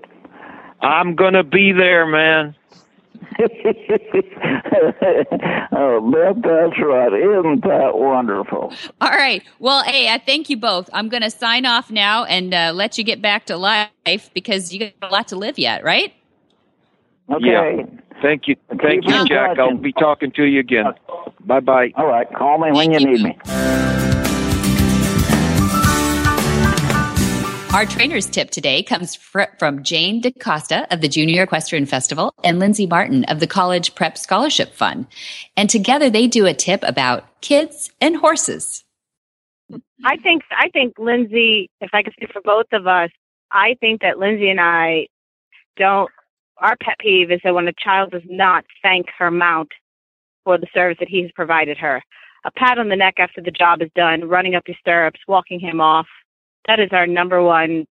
Speaker 6: I'm gonna be there, man.
Speaker 7: oh, Beth, that's right. Isn't that wonderful?
Speaker 2: All right. Well, hey, I thank you both. I'm going to sign off now and uh, let you get back to life because you got a lot to live yet, right?
Speaker 7: Okay.
Speaker 6: Yeah. Thank you, thank you,
Speaker 7: on
Speaker 6: Jack. I'll be talking to you again. Bye bye.
Speaker 7: All right. Call me when you need me.
Speaker 2: Our trainer's tip today comes fr- from Jane DaCosta of the Junior Equestrian Festival and Lindsay Martin of the College Prep Scholarship Fund. And together they do a tip about kids and horses.
Speaker 8: I think I think Lindsay, if I could speak for both of us, I think that Lindsay and I don't. Our pet peeve is that when a child does not thank her mount for the service that he has provided her, a pat on the neck after the job is done, running up your stirrups, walking him off. That is our number one.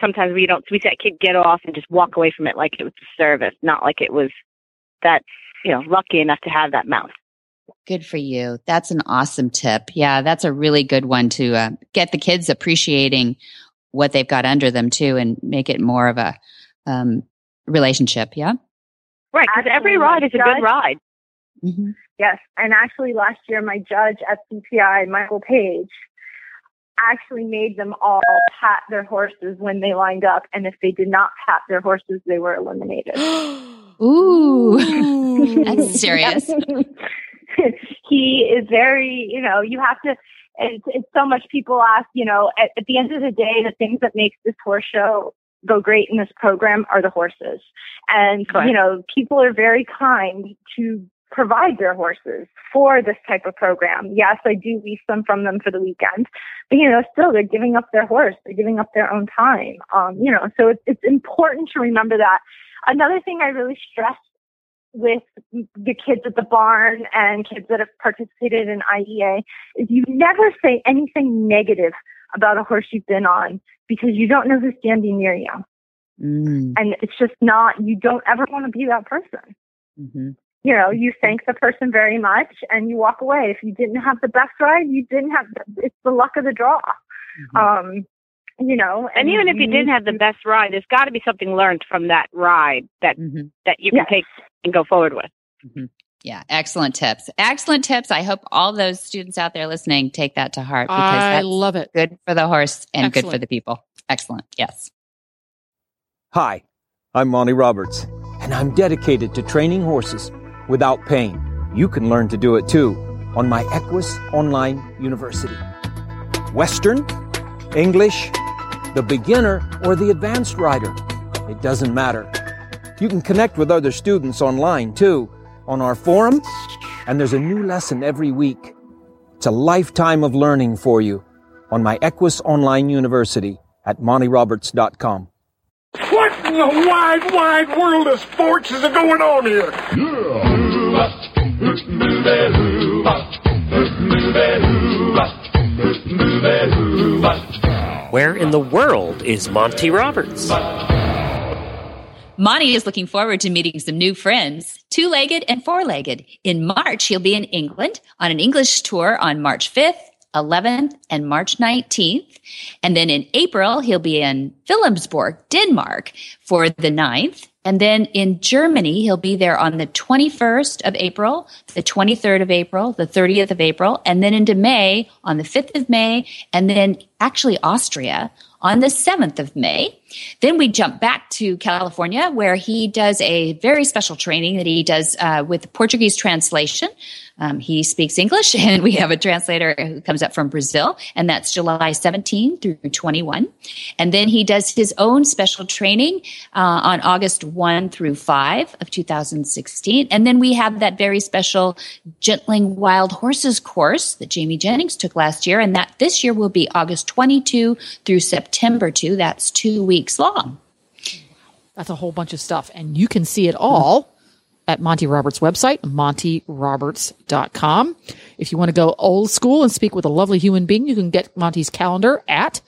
Speaker 8: Sometimes we don't. We say, "Kid, get off," and just walk away from it like it was a service, not like it was that you know lucky enough to have that mount.
Speaker 2: Good for you. That's an awesome tip. Yeah, that's a really good one to uh, get the kids appreciating what they've got under them too and make it more of a um, relationship. Yeah.
Speaker 8: Right, because every ride is a good ride.
Speaker 2: Mm-hmm.
Speaker 9: Yes, and actually last year my judge at CPI, Michael Page, actually made them all pat their horses when they lined up, and if they did not pat their horses, they were eliminated.
Speaker 2: Ooh, that's serious.
Speaker 9: he is very, you know, you have to. It's, it's so much. People ask, you know, at, at the end of the day, the things that makes this horse show go great in this program are the horses, and
Speaker 8: Correct.
Speaker 9: you know, people are very kind to provide their horses for this type of program. Yes, I do lease them from them for the weekend, but you know, still they're giving up their horse. They're giving up their own time. Um, you know, so it's, it's important to remember that. Another thing I really stress with the kids at the barn and kids that have participated in IEA is you never say anything negative about a horse you've been on because you don't know who's standing near you.
Speaker 2: Mm,
Speaker 9: And it's just not, you don't ever want to be that person
Speaker 2: mhm.
Speaker 9: You know, you thank the person very much and you walk away. If you didn't have the best ride, you didn't have, it's the luck of the draw. Um, you know,
Speaker 8: And even if you didn't have the best ride, there's got to be something learned from that ride that
Speaker 2: Mhm.
Speaker 8: that you can
Speaker 9: Yes.
Speaker 8: take and go forward with.
Speaker 2: Yeah, excellent tips. Excellent tips. I hope all those students out there listening take that to heart because
Speaker 3: I
Speaker 2: that's
Speaker 3: love it.
Speaker 2: good for the horse and good for the people. Excellent. Yes.
Speaker 10: Hi, I'm Monty Roberts, and I'm dedicated to training horses without pain. You can learn to do it too on my Equus Online University. Western, English, the beginner, or the advanced rider. It doesn't matter. You can connect with other students online too on our forum, and there's a new lesson every week. It's a lifetime of learning for you on my Equus Online University at montyroberts.com.
Speaker 11: What in the wide, wide world of sports is going on here?
Speaker 1: Where in the world is Monty Roberts?
Speaker 2: Monty is looking forward to meeting some new friends, two legged and four legged. In March, he'll be in England on an English tour on March 5th, 11th, and March 19th. And then in April, he'll be in Wilhelmsborg, Denmark for the 9th. And then in Germany, he'll be there on the 21st of April, the 23rd of April, the 30th of April, and then into May on the 5th of May, and then actually Austria on the 7th of May. Then we jump back to California where he does a very special training that he does uh, with Portuguese translation. Um, he speaks English, and we have a translator who comes up from Brazil, and that's July 17 through 21. And then he does his own special training uh, on August 1 through 5 of 2016. And then we have that very special Gentling Wild Horses course that Jamie Jennings took last year, and that this year will be August 22 through September 2. That's two weeks long.
Speaker 3: That's a whole bunch of stuff, and you can see it all at Monty Roberts' website, montyroberts.com. If you want to go old school and speak with a lovely human being, you can get Monty's calendar at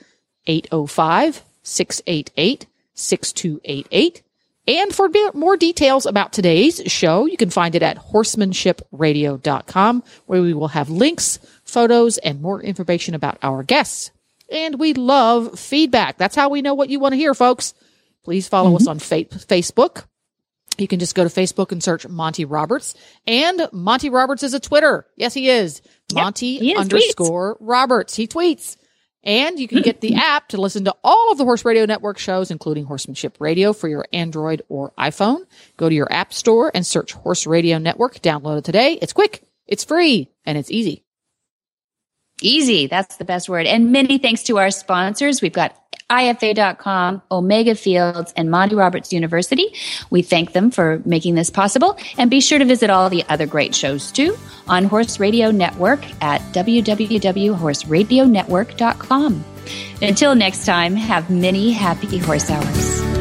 Speaker 3: 805 688 6288. And for more details about today's show, you can find it at horsemanshipradio.com, where we will have links, photos, and more information about our guests. And we love feedback. That's how we know what you want to hear, folks. Please follow mm-hmm. us on fa- Facebook you can just go to Facebook and search Monty Roberts. And Monty Roberts is a Twitter. Yes, he is. Yep, Monty he underscore tweets. Roberts. He tweets. And you can get the app to listen to all of the Horse Radio Network shows, including Horsemanship Radio for your Android or iPhone. Go to your app store and search Horse Radio Network. Download it today. It's quick, it's free, and it's easy.
Speaker 2: Easy. That's the best word. And many thanks to our sponsors. We've got IFA.com, Omega Fields, and Monty Roberts University. We thank them for making this possible. And be sure to visit all the other great shows too on Horse Radio Network at www.horseradionetwork.com. Until next time, have many happy horse hours.